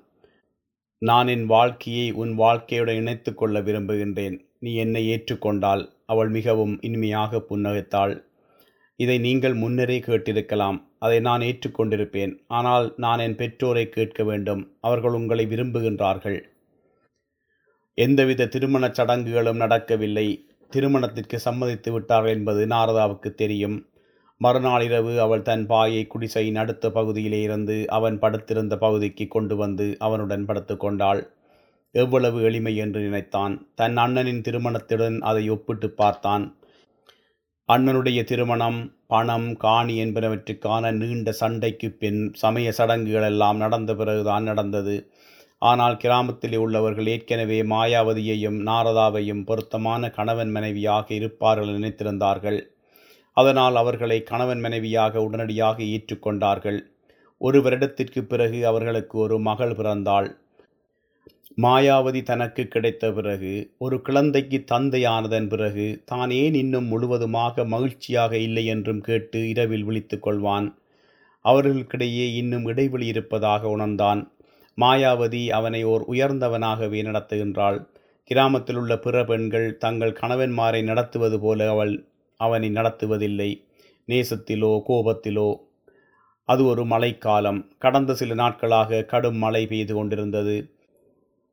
நான் என் வாழ்க்கையை உன் வாழ்க்கையுடன் இணைத்து கொள்ள விரும்புகின்றேன். நீ என்னை ஏற்றுக்கொண்டால் அவள் மிகவும் இனிமையாக புன்னகைத்தாள். இதை நீங்கள் முன்னரே கேட்டிருக்கலாம். அதை நான் ஏற்றுக்கொண்டிருப்பேன். ஆனால் நான் என் பெற்றோரை கேட்க வேண்டும். அவர்கள் உங்களை விரும்புகின்றார்கள். எந்தவித திருமணச் சடங்குகளும் நடக்கவில்லை. திருமணத்திற்கு சம்மதித்து விட்டார்கள் என்பது நாரதாவுக்கு தெரியும். மறுநாள் இரவு அவள் தன் பாயை குடிசையின் அடுத்த பகுதியிலே இருந்து அவன் படுத்திருந்த பகுதிக்கு கொண்டு வந்து அவனுடன் படுத்து கொண்டாள். எவ்வளவு எளிமை என்று நினைத்தான். தன் அண்ணனின் திருமணத்துடன் அதை ஒப்பிட்டு பார்த்தான். அண்ணனுடைய திருமணம் பணம் காணி என்பனவற்றுக்கான நீண்ட சண்டைக்கு பின் சமய சடங்குகள் எல்லாம் நடந்த பிறகுதான் நடந்தது. ஆனால் கிராமத்தில் உள்ளவர்கள் ஏற்கனவே மாயாவதியையும் நாரதாவையும் பொருத்தமான கணவன் மனைவியாக இருப்பார்கள் நினைத்திருந்தார்கள். அதனால் அவர்களை கணவன் மனைவியாக உடனடியாக ஏற்றுக்கொண்டார்கள். ஒரு வருடத்திற்கு பிறகு அவர்களுக்கு ஒரு மகள் பிறந்தாள். மாயாவதி தனக்கு கிடைத்த பிறகு ஒரு குழந்தைக்கு தந்தையானதன் பிறகு தான் ஏன் இன்னும் முழுவதுமாக மகிழ்ச்சியாக இல்லை என்றும் கேட்டு இரவில் விழித்து கொள்வான். அவர்களுக்கிடையே இன்னும் இடைவெளி இருப்பதாக உணர்ந்தான். மாயாவதி அவனை ஓர் உயர்ந்தவனாகவே நடத்துகின்றாள். கிராமத்தில் உள்ள பிற பெண்கள் தங்கள் கணவன்மாரை நடத்துவது போல அவள் அவனை நடத்துவதில்லை. நேசத்திலோ கோபத்திலோ. அது ஒரு மழைக்காலம். கடந்த சில நாட்களாக கடும் மழை பெய்து கொண்டிருந்தது.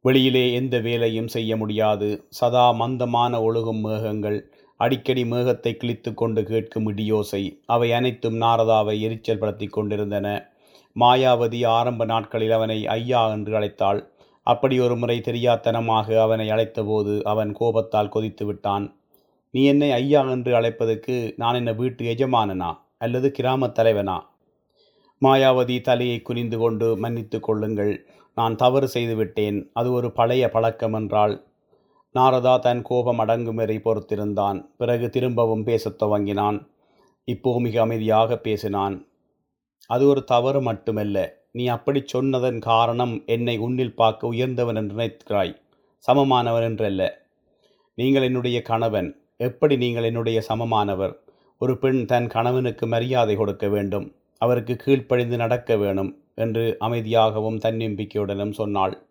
வெளியிலே எந்த வேலையும் செய்ய முடியாது. சதா மந்தமான ஒழுகும் மேகங்கள் அடிக்கடி மேகத்தை கிழித்து கொண்டு கேட்கும் இடியோசை அவை அனைத்தும் நாரதாவை எரிச்சல் படுத்தி கொண்டிருந்தன. மாயாவதி ஆரம்ப நாட்களில் அவனை ஐயா என்று அழைத்தாள். அப்படி ஒரு முறை தெரியாத்தனமாக அவனை அழைத்தபோது அவன் கோபத்தால் கொதித்து விட்டான். நீ என்னை ஐயா என்று அழைப்பதற்கு நான் என்ன வீட்டு எஜமானனா? அல்லது கிராமத் தலைவனா? மாயாவதி தலையை குனிந்து கொண்டு மன்னித்து கொள்ளுங்கள். நான் தவறு செய்துவிட்டேன். அது ஒரு பழைய பழக்கம் என்றாள் நாரதா தன் கோபம் அடங்கும் வரை பொறுத்திருந்தான். பிறகு திரும்பவும் பேசத் துவங்கினான். இப்போ மிக அமைதியாக பேசினான். அது ஒரு தவறு மட்டுமல்ல. நீ அப்படி சொன்னதன் காரணம் என்னை உன்னில் பார்க்க உயர்ந்தவன் என்று நினைக்கிறாய். சமமானவன் என்றல்ல. நீங்கள் என்னுடைய கணவன். எப்படி நீங்கள் என்னுடைய சமமானவர்? ஒரு பெண் தன் கணவனுக்கு மரியாதை கொடுக்க வேண்டும். அவருக்கு கீழ்ப்படிந்து நடக்க வேணும். என்று அமைதியாகவும் தன்னம்பிக்கையுடனும் சொன்னாள்.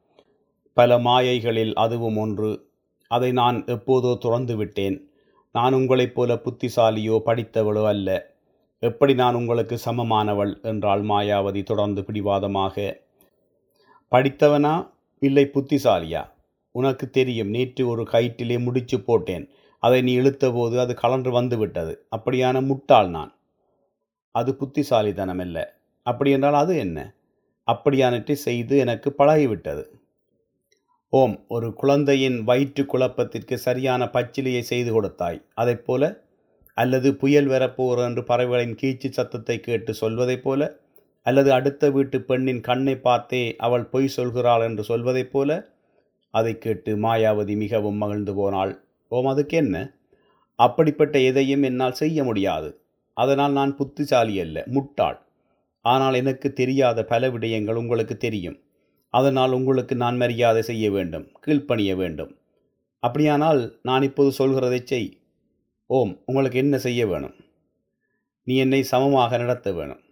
பல மாயைகளில் அதுவும் ஒன்று. அதை நான் எப்போதோ துறந்து விட்டேன். நான் உங்களைப் போல புத்திசாலியோ படித்தவளோ அல்ல. எப்படி நான் உங்களுக்கு சமமானவள்? என்றாள் மாயாவதி தொடர்ந்து பிடிவாதமாக. படித்தவனா? இல்லை புத்திசாலியா? உனக்கு தெரியும் நேற்று ஒரு கயிற்றிலே முடிச்சு போட்டேன். அதை நீ இழுத்தபோது அது கலன்று வந்துவிட்டது. அப்படியான முட்டாள் நான். அது புத்திசாலித்தனம் அப்படி என்றால் அது என்ன? அப்படியானற்றை செய்து எனக்கு பழகிவிட்டது. ஓம் ஒரு குழந்தையின் வயிற்று குழப்பத்திற்கு சரியான பச்சிலையை செய்து கொடுத்தாய். அதைப் போல அல்லது புயல் வரப்போகிற என்று பறவைகளின் கீச்சு சத்தத்தை கேட்டு சொல்வதைப் போல அல்லது அடுத்த வீட்டு பெண்ணின் கண்ணை பார்த்தே அவள் பொய் சொல்கிறாள் என்று சொல்வதைப் போல அதை கேட்டு மாயாவதி மிகவும் மகிழ்ந்து போனாள். ஓம் அதுக்கு என்ன? அப்படிப்பட்ட எதையும் என்னால் செய்ய முடியாது. அதனால் நான் புத்திசாலி அல்ல முட்டாள். ஆனால் எனக்கு தெரியாத பல விடயங்கள் உங்களுக்கு தெரியும். அதனால் உங்களுக்கு நான் மரியாதை செய்ய வேண்டும் கீழ்ப்பணிய வேண்டும். அப்படியானால் நான் இப்போது சொல்கிறதை செய். ஓம் உங்களுக்கு என்ன செய்ய வேணும்? நீ என்னை சமமாக நடத்த வேணும்.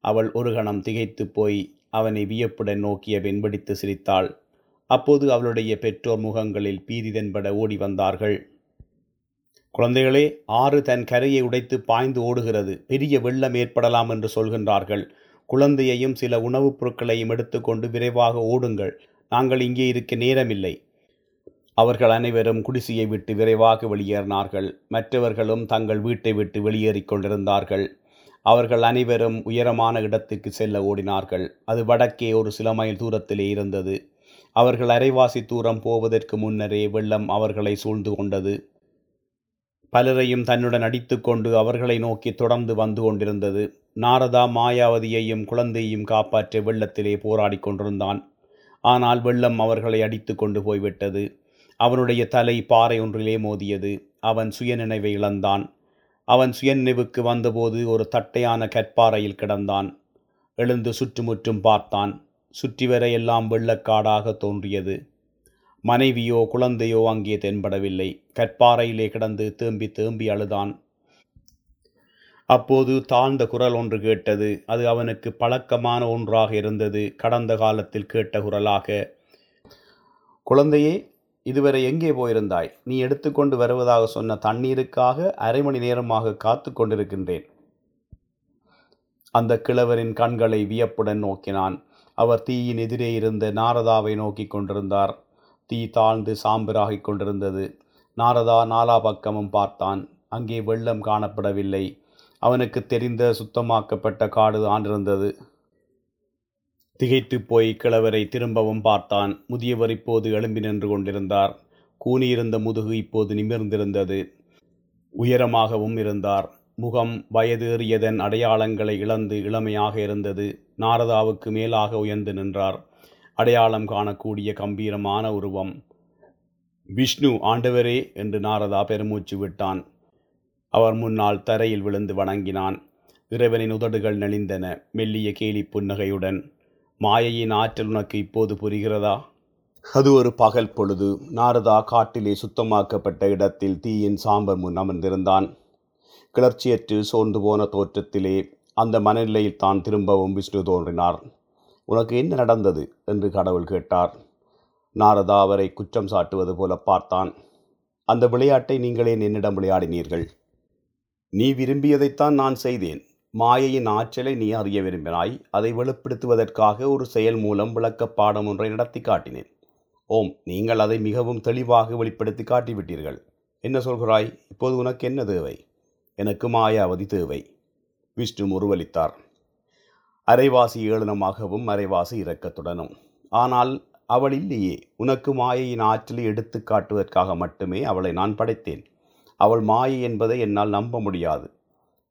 அவள் ஒரு கணம் திகைத்து போய் அவனை வியப்புடன் நோக்கிய வெண்படித்து சிரித்தாள். அப்போது அவளுடைய பெற்றோர் முகங்களில் பீதி தென்பட ஓடி வந்தார்கள். குழந்தைகளே ஆறு தன் கரையை உடைத்து பாய்ந்து ஓடுகிறது. பெரிய வெள்ளம் ஏற்படலாம் என்று சொல்கின்றார்கள். குழந்தையையும் சில உணவுப் பொருட்களையும் எடுத்துக்கொண்டு விரைவாக ஓடுங்கள். நாங்கள் இங்கே இருக்க நேரமில்லை. அவர்கள் அனைவரும் குடிசையை விட்டு விரைவாக வெளியேறினார்கள். மற்றவர்களும் தங்கள் வீட்டை விட்டு வெளியேறிக் கொண்டிருந்தார்கள். அவர்கள் அனைவரும் உயரமான இடத்துக்கு செல்ல ஓடினார்கள். அது வடக்கே ஒரு சில மைல் தூரத்திலே இருந்தது. அவர்கள் அரைவாசி தூரம் போவதற்கு முன்னரே வெள்ளம் அவர்களை சூழ்ந்து கொண்டது. பலரையும் தன்னுடன் அடித்துக்கொண்டு அவர்களை நோக்கி தொடர்ந்து வந்து கொண்டிருந்தது. நாரதா மாயாவதியையும் குழந்தையையும் காப்பாற்ற வெள்ளத்திலே போராடி கொண்டிருந்தான். ஆனால் வெள்ளம் அவர்களை அடித்து கொண்டு போய்விட்டது. அவனுடைய தலை பாறை ஒன்றிலே மோதியது. அவன் சுயநினைவை இழந்தான். அவன் சுயநினைவுக்கு வந்தபோது ஒரு தட்டையான கற்பாறையில் கிடந்தான். எழுந்து சுற்றுமுற்றும் பார்த்தான். சுற்றி வர எல்லாம் வெள்ளக்காடாக தோன்றியது. மனைவியோ குழந்தையோ அங்கே தென்படவில்லை. கற்பாறையிலே கிடந்து தேம்பி தேம்பி அழுதான். அப்போது தாழ்ந்த குரல் ஒன்று கேட்டது. அது அவனுக்கு பழக்கமான ஒன்றாக இருந்தது. கடந்த காலத்தில் கேட்ட குரலாக குழந்தையே இதுவரை எங்கே போயிருந்தாய்? நீ எடுத்துக்கொண்டு வருவதாக சொன்ன தண்ணீருக்காக அரை மணி நேரமாக காத்து கொண்டிருக்கின்றேன். அந்த கிழவரின் கண்களை வியப்புடன் நோக்கினான். அவர் தீயின் எதிரே இருந்த நாரதாவை நோக்கி கொண்டிருந்தார். தீ தாழ்ந்து சாம்பராகிக் கொண்டிருந்தது. நாரதா நாலா பக்கமும் பார்த்தான். அங்கே வெள்ளம் காணப்படவில்லை. அவனுக்கு தெரிந்த சுத்தமாக்கப்பட்ட காடு தான் இருந்தது திகைத்து போய் கிழவரை திரும்பவும் பார்த்தான். முதியவர் இப்போது எழும்பி நின்று கொண்டிருந்தார். கூனியிருந்த முதுகு இப்போது நிமிர்ந்திருந்தது. உயரமாகவும் இருந்தார். முகம் வயதேறியதன் அடையாளங்களை இழந்து இளமையாக இருந்தது. நாரதாவுக்கு மேலாக உயர்ந்து நின்றார். அடையாளம் காணக்கூடிய கம்பீரமான உருவம். விஷ்ணு ஆண்டவரே என்று நாரதா பெருமூச்சு விட்டான். அவர் முன்னால் தரையில் விழுந்து வணங்கினான். இறைவனின் உதடுகள் நெளிந்தன. மெல்லிய கேலி புன்னகையுடன் மாயையின் ஆற்றல் உனக்கு இப்போது புரிகிறதா? அது ஒரு பகல் பொழுது. நாரதா காட்டிலே சுத்தமாக்கப்பட்ட இடத்தில் தீயின் சாம்பர் முன் அமர்ந்திருந்தான். கிளர்ச்சியற்று சோர்ந்து போன தோற்றத்திலே அந்த மனநிலையில் தான் திரும்பவும் விஷ்ணு தோன்றினார். உனக்கு என்ன நடந்தது? என்று கடவுள் கேட்டார். நாரதா அவரை குற்றம் சாட்டுவது போல பார்த்தான். அந்த விளையாட்டை நீங்களே என்னிடம் விளையாடினீர்கள். நீ விரும்பியதைத்தான் நான் செய்தேன். மாயையின் ஆற்றலை நீ அறிய விரும்பினாய். அதை வெளிப்படுத்துவதற்காக ஒரு செயல் மூலம் விளக்க பாடம் ஒன்றை நடத்தி காட்டினேன். ஓம் நீங்கள் அதை மிகவும் தெளிவாக வெளிப்படுத்தி காட்டிவிட்டீர்கள். என்ன சொல்கிறாய்? இப்போது உனக்கு என்ன தேவை? எனக்கு மாயாவதி தேவை. விஷ்ணு முருவலித்தார் அரைவாசி ஏளனமாகவும் அரைவாசி இரக்கத்துடனும். ஆனால் அவள் இல்லையே உனக்கு மாயையின் ஆற்றலை எடுத்து காட்டுவதற்காக மட்டுமே அவளை நான் படைத்தேன். அவள் மாயை என்பதை என்னால் நம்ப முடியாது.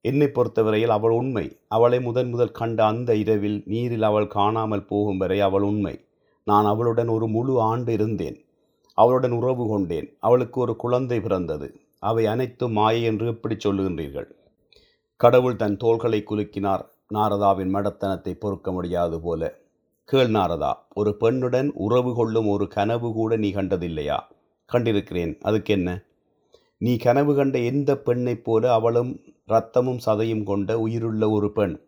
என்னை பொறுத்தவரையில் அவள் உண்மை. அவளை முதன் முதல் கண்ட அந்த இரவில் நீரில் அவள் காணாமல் போகும் வரை அவள் உண்மை. நான் அவளுடன் ஒரு முழு ஆண்டு இருந்தேன். அவளுடன் உறவு கொண்டேன். அவளுக்கு ஒரு குழந்தை பிறந்தது. அவை அனைத்தும் மாயை என்று எப்படி சொல்லுகின்றீர்கள்? கடவுள் தன் தோள்களை குலுக்கினார். நாரதாவின் மடத்தனத்தை பொறுக்க முடியாது போல. கேள் நாரதா ஒரு பெண்ணுடன் உறவு கொள்ளும் ஒரு கனவு கூட நீ கண்டதில்லையா? கண்டிருக்கிறேன். அதுக்கென்ன? நீ கனவு கண்ட எந்த பெண்ணைப் போல அவளும் இரத்தமும் சதையும் கொண்ட உயிருள்ள ஒரு பெண்?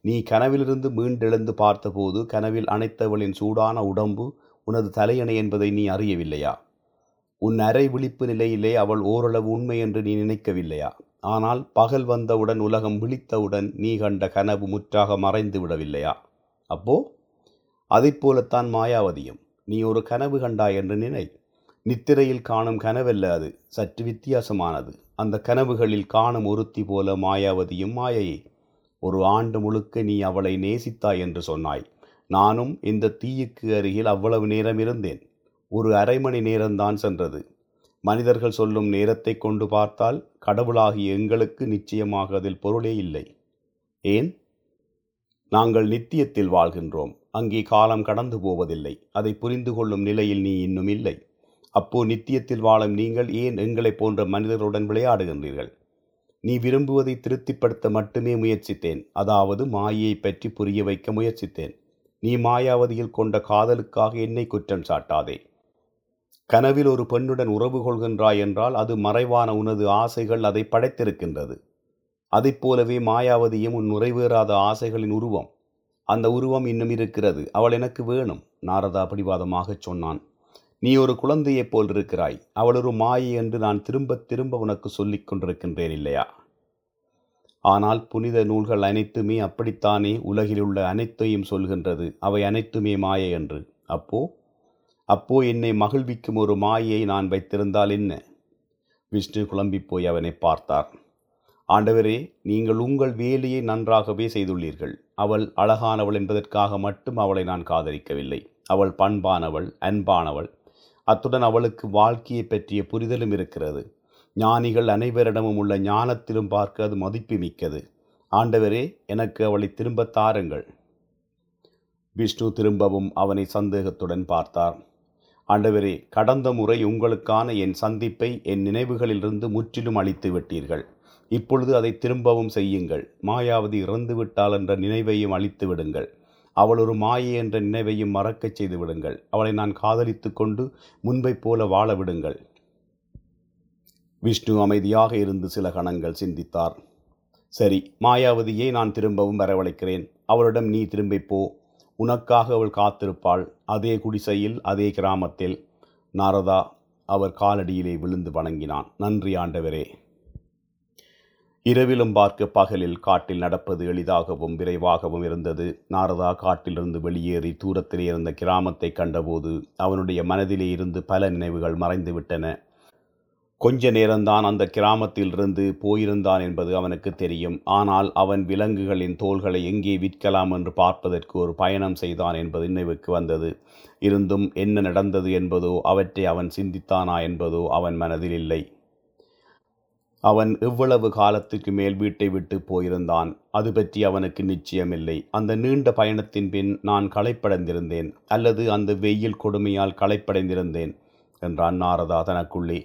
நீ கனவிலிருந்து மீண்டெழுந்து பார்த்தபோது கனவில் அணைத்தவளின் சூடான உடம்பு உனது தலையணை என்பதை நீ அறியவில்லையா? உன் அரை விழிப்பு நிலையிலே அவள் ஓரளவு உண்மை என்று நீ நினைக்கவில்லையா? ஆனால் பகல் வந்தவுடன் உலகம் விழித்தவுடன் நீ கண்ட கனவு முற்றாக மறைந்து விடவில்லையா? அப்போ அதைப் போலத்தான் மாயாவதியும். நீ ஒரு கனவு கண்டாய் என்று நினை. நித்திரையில் காணும் கனவல்ல அது. சற்று வித்தியாசமானது. அந்த கனவுகளில் காணும் ஒருத்தி போல மாயாவதியும் மாயையே. ஒரு ஆண்டு முழுக்க நீ அவளை நேசித்தாய் என்று சொன்னாய். நானும் இந்த தீயுக்கு அருகில் அவ்வளவு நேரம் இருந்தேன். ஒரு அரை மணி நேரம்தான் சென்றது. மனிதர்கள் சொல்லும் நேரத்தை கொண்டு பார்த்தால் கடவுளாகிய எங்களுக்கு நிச்சயமாக அதில் பொருளே இல்லை. ஏன்? நாங்கள் நித்தியத்தில் வாழ்கின்றோம். அங்கே காலம் கடந்து போவதில்லை. அதை புரிந்து கொள்ளும் நிலையில் நீ இன்னும் இல்லை. அப்போ நித்தியத்தில் வாழும் நீங்கள் ஏன் எங்களைப் போன்ற மனிதர்களுடன் விளையாடுகின்றீர்கள்? நீ விரும்புவதை திருப்திப்படுத்த மட்டுமே முயற்சித்தேன். அதாவது மாயையை பற்றி புரிய வைக்க முயற்சித்தேன். நீ மாயாவதியில் கொண்ட காதலுக்காக என்னை குற்றம் சாட்டாதே. கனவில் ஒரு பெண்ணுடன் உறவு கொள்கின்றாய் என்றால் அது மறைவான உனது ஆசைகள் அதை படைத்திருக்கின்றது. அதைப் போலவே மாயாவதியும் உன் நிறைவேறாத ஆசைகளின் உருவம். அந்த உருவம் இன்னும் இருக்கிறது. அவள் எனக்கு வேணும் நாரதா பிடிவாதமாகச் சொன்னான். நீ ஒரு குழந்தையைப் போல் இருக்கிறாய். அவள் ஒரு மாயை என்று நான் திரும்ப திரும்ப உனக்கு சொல்லிக் கொண்டிருக்கின்றேன் இல்லையா? ஆனால் புனித நூல்கள் அனைத்துமே அப்படித்தானே உலகிலுள்ள அனைத்தையும் சொல்கின்றது. அவை அனைத்துமே மாயை என்று. அப்போ அப்போ என்னை மகிழ்விக்கும் ஒரு மாயை நான் வைத்திருந்தால் என்ன? விஷ்ணு குழம்பிப் போய் அவனை பார்த்தார். ஆண்டவரே நீங்கள் உங்கள் வேலையை நன்றாகவே செய்துள்ளீர்கள். அவள் அழகானவள் என்பதற்காக மட்டும் அவளை நான் காதலிக்கவில்லை. அவள் பண்பானவள் அன்பானவள். அத்துடன் அவளுக்கு வாழ்க்கையை பற்றிய புரிதலும் இருக்கிறது. ஞானிகள் அனைவரிடமும் உள்ள ஞானத்திலும் பார்க்க அது மதிப்பு மிக்கது ஆண்டவரே எனக்கு அவளை திரும்பத் தாருங்கள். விஷ்ணு திரும்பவும் அவனை சந்தேகத்துடன் பார்த்தார். ஆண்டவரே கடந்த முறை உங்களுக்கான என் சந்திப்பை என் நினைவுகளிலிருந்து முற்றிலும் அழித்து விட்டீர்கள். இப்பொழுது அதை திரும்பவும் செய்யுங்கள். மாயாவதி இறந்து விட்டாள் என்ற நினைவையும் அழித்து விடுங்கள். அவள் ஒரு மாயை என்ற நினைவையும் மறக்கச் செய்து விடுங்கள். அவளை நான் காதலித்து கொண்டு முன்பைப் போல வாழ விடுங்கள். விஷ்ணு அமைதியாக இருந்து சில கணங்கள் சிந்தித்தார். சரி மாயாவதியை நான் திரும்பவும் வரவழைக்கிறேன். அவளிடம் நீ திரும்பிப் போ. உனக்காக அவள் காத்திருப்பாள். அதே குடிசையில் அதே கிராமத்தில். நாரதா அவர் காலடியிலே விழுந்து வணங்கினான். நன்றி ஆண்டவரே. இரவிலும் பார்க்க பகலில் காட்டில் நடப்பது எளிதாகவும் விரைவாகவும் இருந்தது. நாரதா காட்டிலிருந்து வெளியேறி தூரத்திலே இருந்த கிராமத்தை கண்டபோது அவனுடைய மனதிலே இருந்து பல நினைவுகள் மறைந்துவிட்டன. கொஞ்ச நேரம்தான் அந்த கிராமத்திலிருந்து போயிருந்தான் என்பது அவனுக்கு தெரியும். ஆனால் அவன் விலங்குகளின் தோள்களை எங்கே விற்கலாம் என்று பார்ப்பதற்கு ஒரு பயணம் செய்தான் என்பது நினைவுக்கு வந்தது. இருந்தும் என்ன நடந்தது என்பதோ அவற்றை அவன் சிந்தித்தானா என்பதோ அவன் மனதில் இல்லை. அவன் எவ்வளவு காலத்துக்கு மேல் வீட்டை விட்டு போயிருந்தான் அது பற்றி அவனுக்கு நிச்சயமில்லை. அந்த நீண்ட பயணத்தின் பின் நான் களைப்படைந்திருந்தேன் அல்லது அந்த வெயில் கொடுமையால் களைப்படைந்திருந்தேன் என்றான் நாரதா தனக்குள்ளே.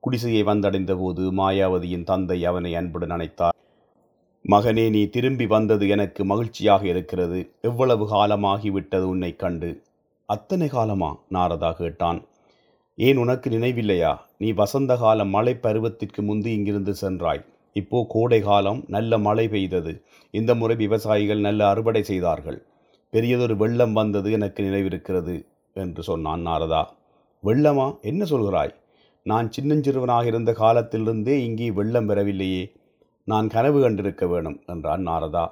குடிசையை வந்தடைந்த போது மாயாவதியின் தந்தை அவனை அன்புடன் அணைத்தார். மகனே நீ திரும்பி வந்தது எனக்கு மகிழ்ச்சியாக இருக்கிறது. எவ்வளவு காலமாகிவிட்டது உன்னை கண்டு? அத்தனை காலமா? நாரதா கேட்டான். ஏன் உனக்கு நினைவில்லையா? நீ வசந்த காலம் மழை பருவத்திற்கு முந்தி இங்கிருந்து சென்றாய். இப்போ கோடை காலம் நல்ல மழை பெய்தது. இந்த முறை விவசாயிகள் நல்ல அறுவடை செய்தார்கள். பெரியதொரு வெள்ளம் வந்தது எனக்கு நினைவிருக்கிறது என்று சொன்னான் நாரதா. வெள்ளமா? என்ன சொல்கிறாய்? நான் சின்னஞ்சிறுவனாக இருந்த காலத்திலிருந்தே இங்கே வெள்ளம் வரவில்லையே நான் கனவு கண்டிருக்க வேணும் என்றான் நாரதா.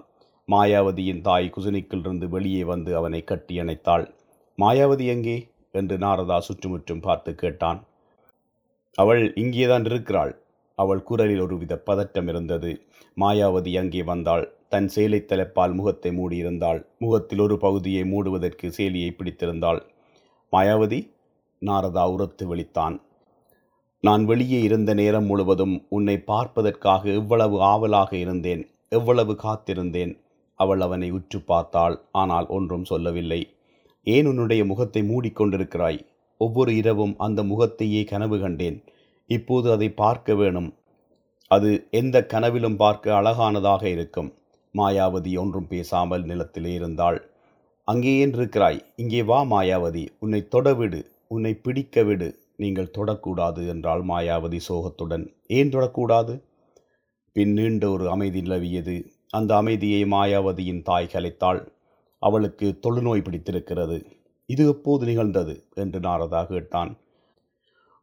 மாயாவதியின் தாய் குசுனிக்கிலிருந்து வெளியே வந்து அவனை கட்டி அணைத்தாள். மாயாவதி எங்கே? என்று நாரதா சுற்றுமுற்றும் பார்த்து கேட்டான். அவள் இங்கேதான் இருக்கிறாள். அவள் குரலில் ஒருவித பதட்டம் இருந்தது. மாயாவதி அங்கே வந்தாள். தன் சேலை தலைப்பால் முகத்தை மூடியிருந்தாள். முகத்தில் ஒரு பகுதியை மூடுவதற்கு சேலியை பிடித்திருந்தாள். மாயாவதி? நாரதா உரத்து வெளித்தான் நான் வெளியே இருந்த நேரம் முழுவதும் உன்னை பார்ப்பதற்காக எவ்வளவு ஆவலாக இருந்தேன் எவ்வளவு காத்திருந்தேன். அவள் அவனை உற்று பார்த்தாள். ஆனால் ஒன்றும் சொல்லவில்லை. ஏன் உன்னுடைய முகத்தை மூடிக்கொண்டிருக்கிறாய்? ஒவ்வொரு இரவும் அந்த முகத்தையே கனவு கண்டேன். இப்போது அதை பார்க்க வேணும். அது எந்த கனவிலும் பார்க்க அழகானதாக இருக்கும். மாயாவதி ஒன்றும் பேசாமல் நிலத்திலே இருந்தாள். அங்கே ஏன் இருக்கிறாய். இங்கே வா மாயாவதி. உன்னை தொடவிடு உன்னை பிடிக்க விடு. நீங்கள் தொடக்கூடாது என்றால் மாயாவதி சோகத்துடன். ஏன் தொடக்கூடாது? பின் நீண்ட ஒரு அமைதி நிலவியது. அந்த அமைதியை மாயாவதியின் தாய் கலைத்தாள். அவளுக்கு தொழுநோய் பிடித்திருக்கிறது. இது எப்போது நிகழ்ந்தது? என்று நாரதா கேட்டான்.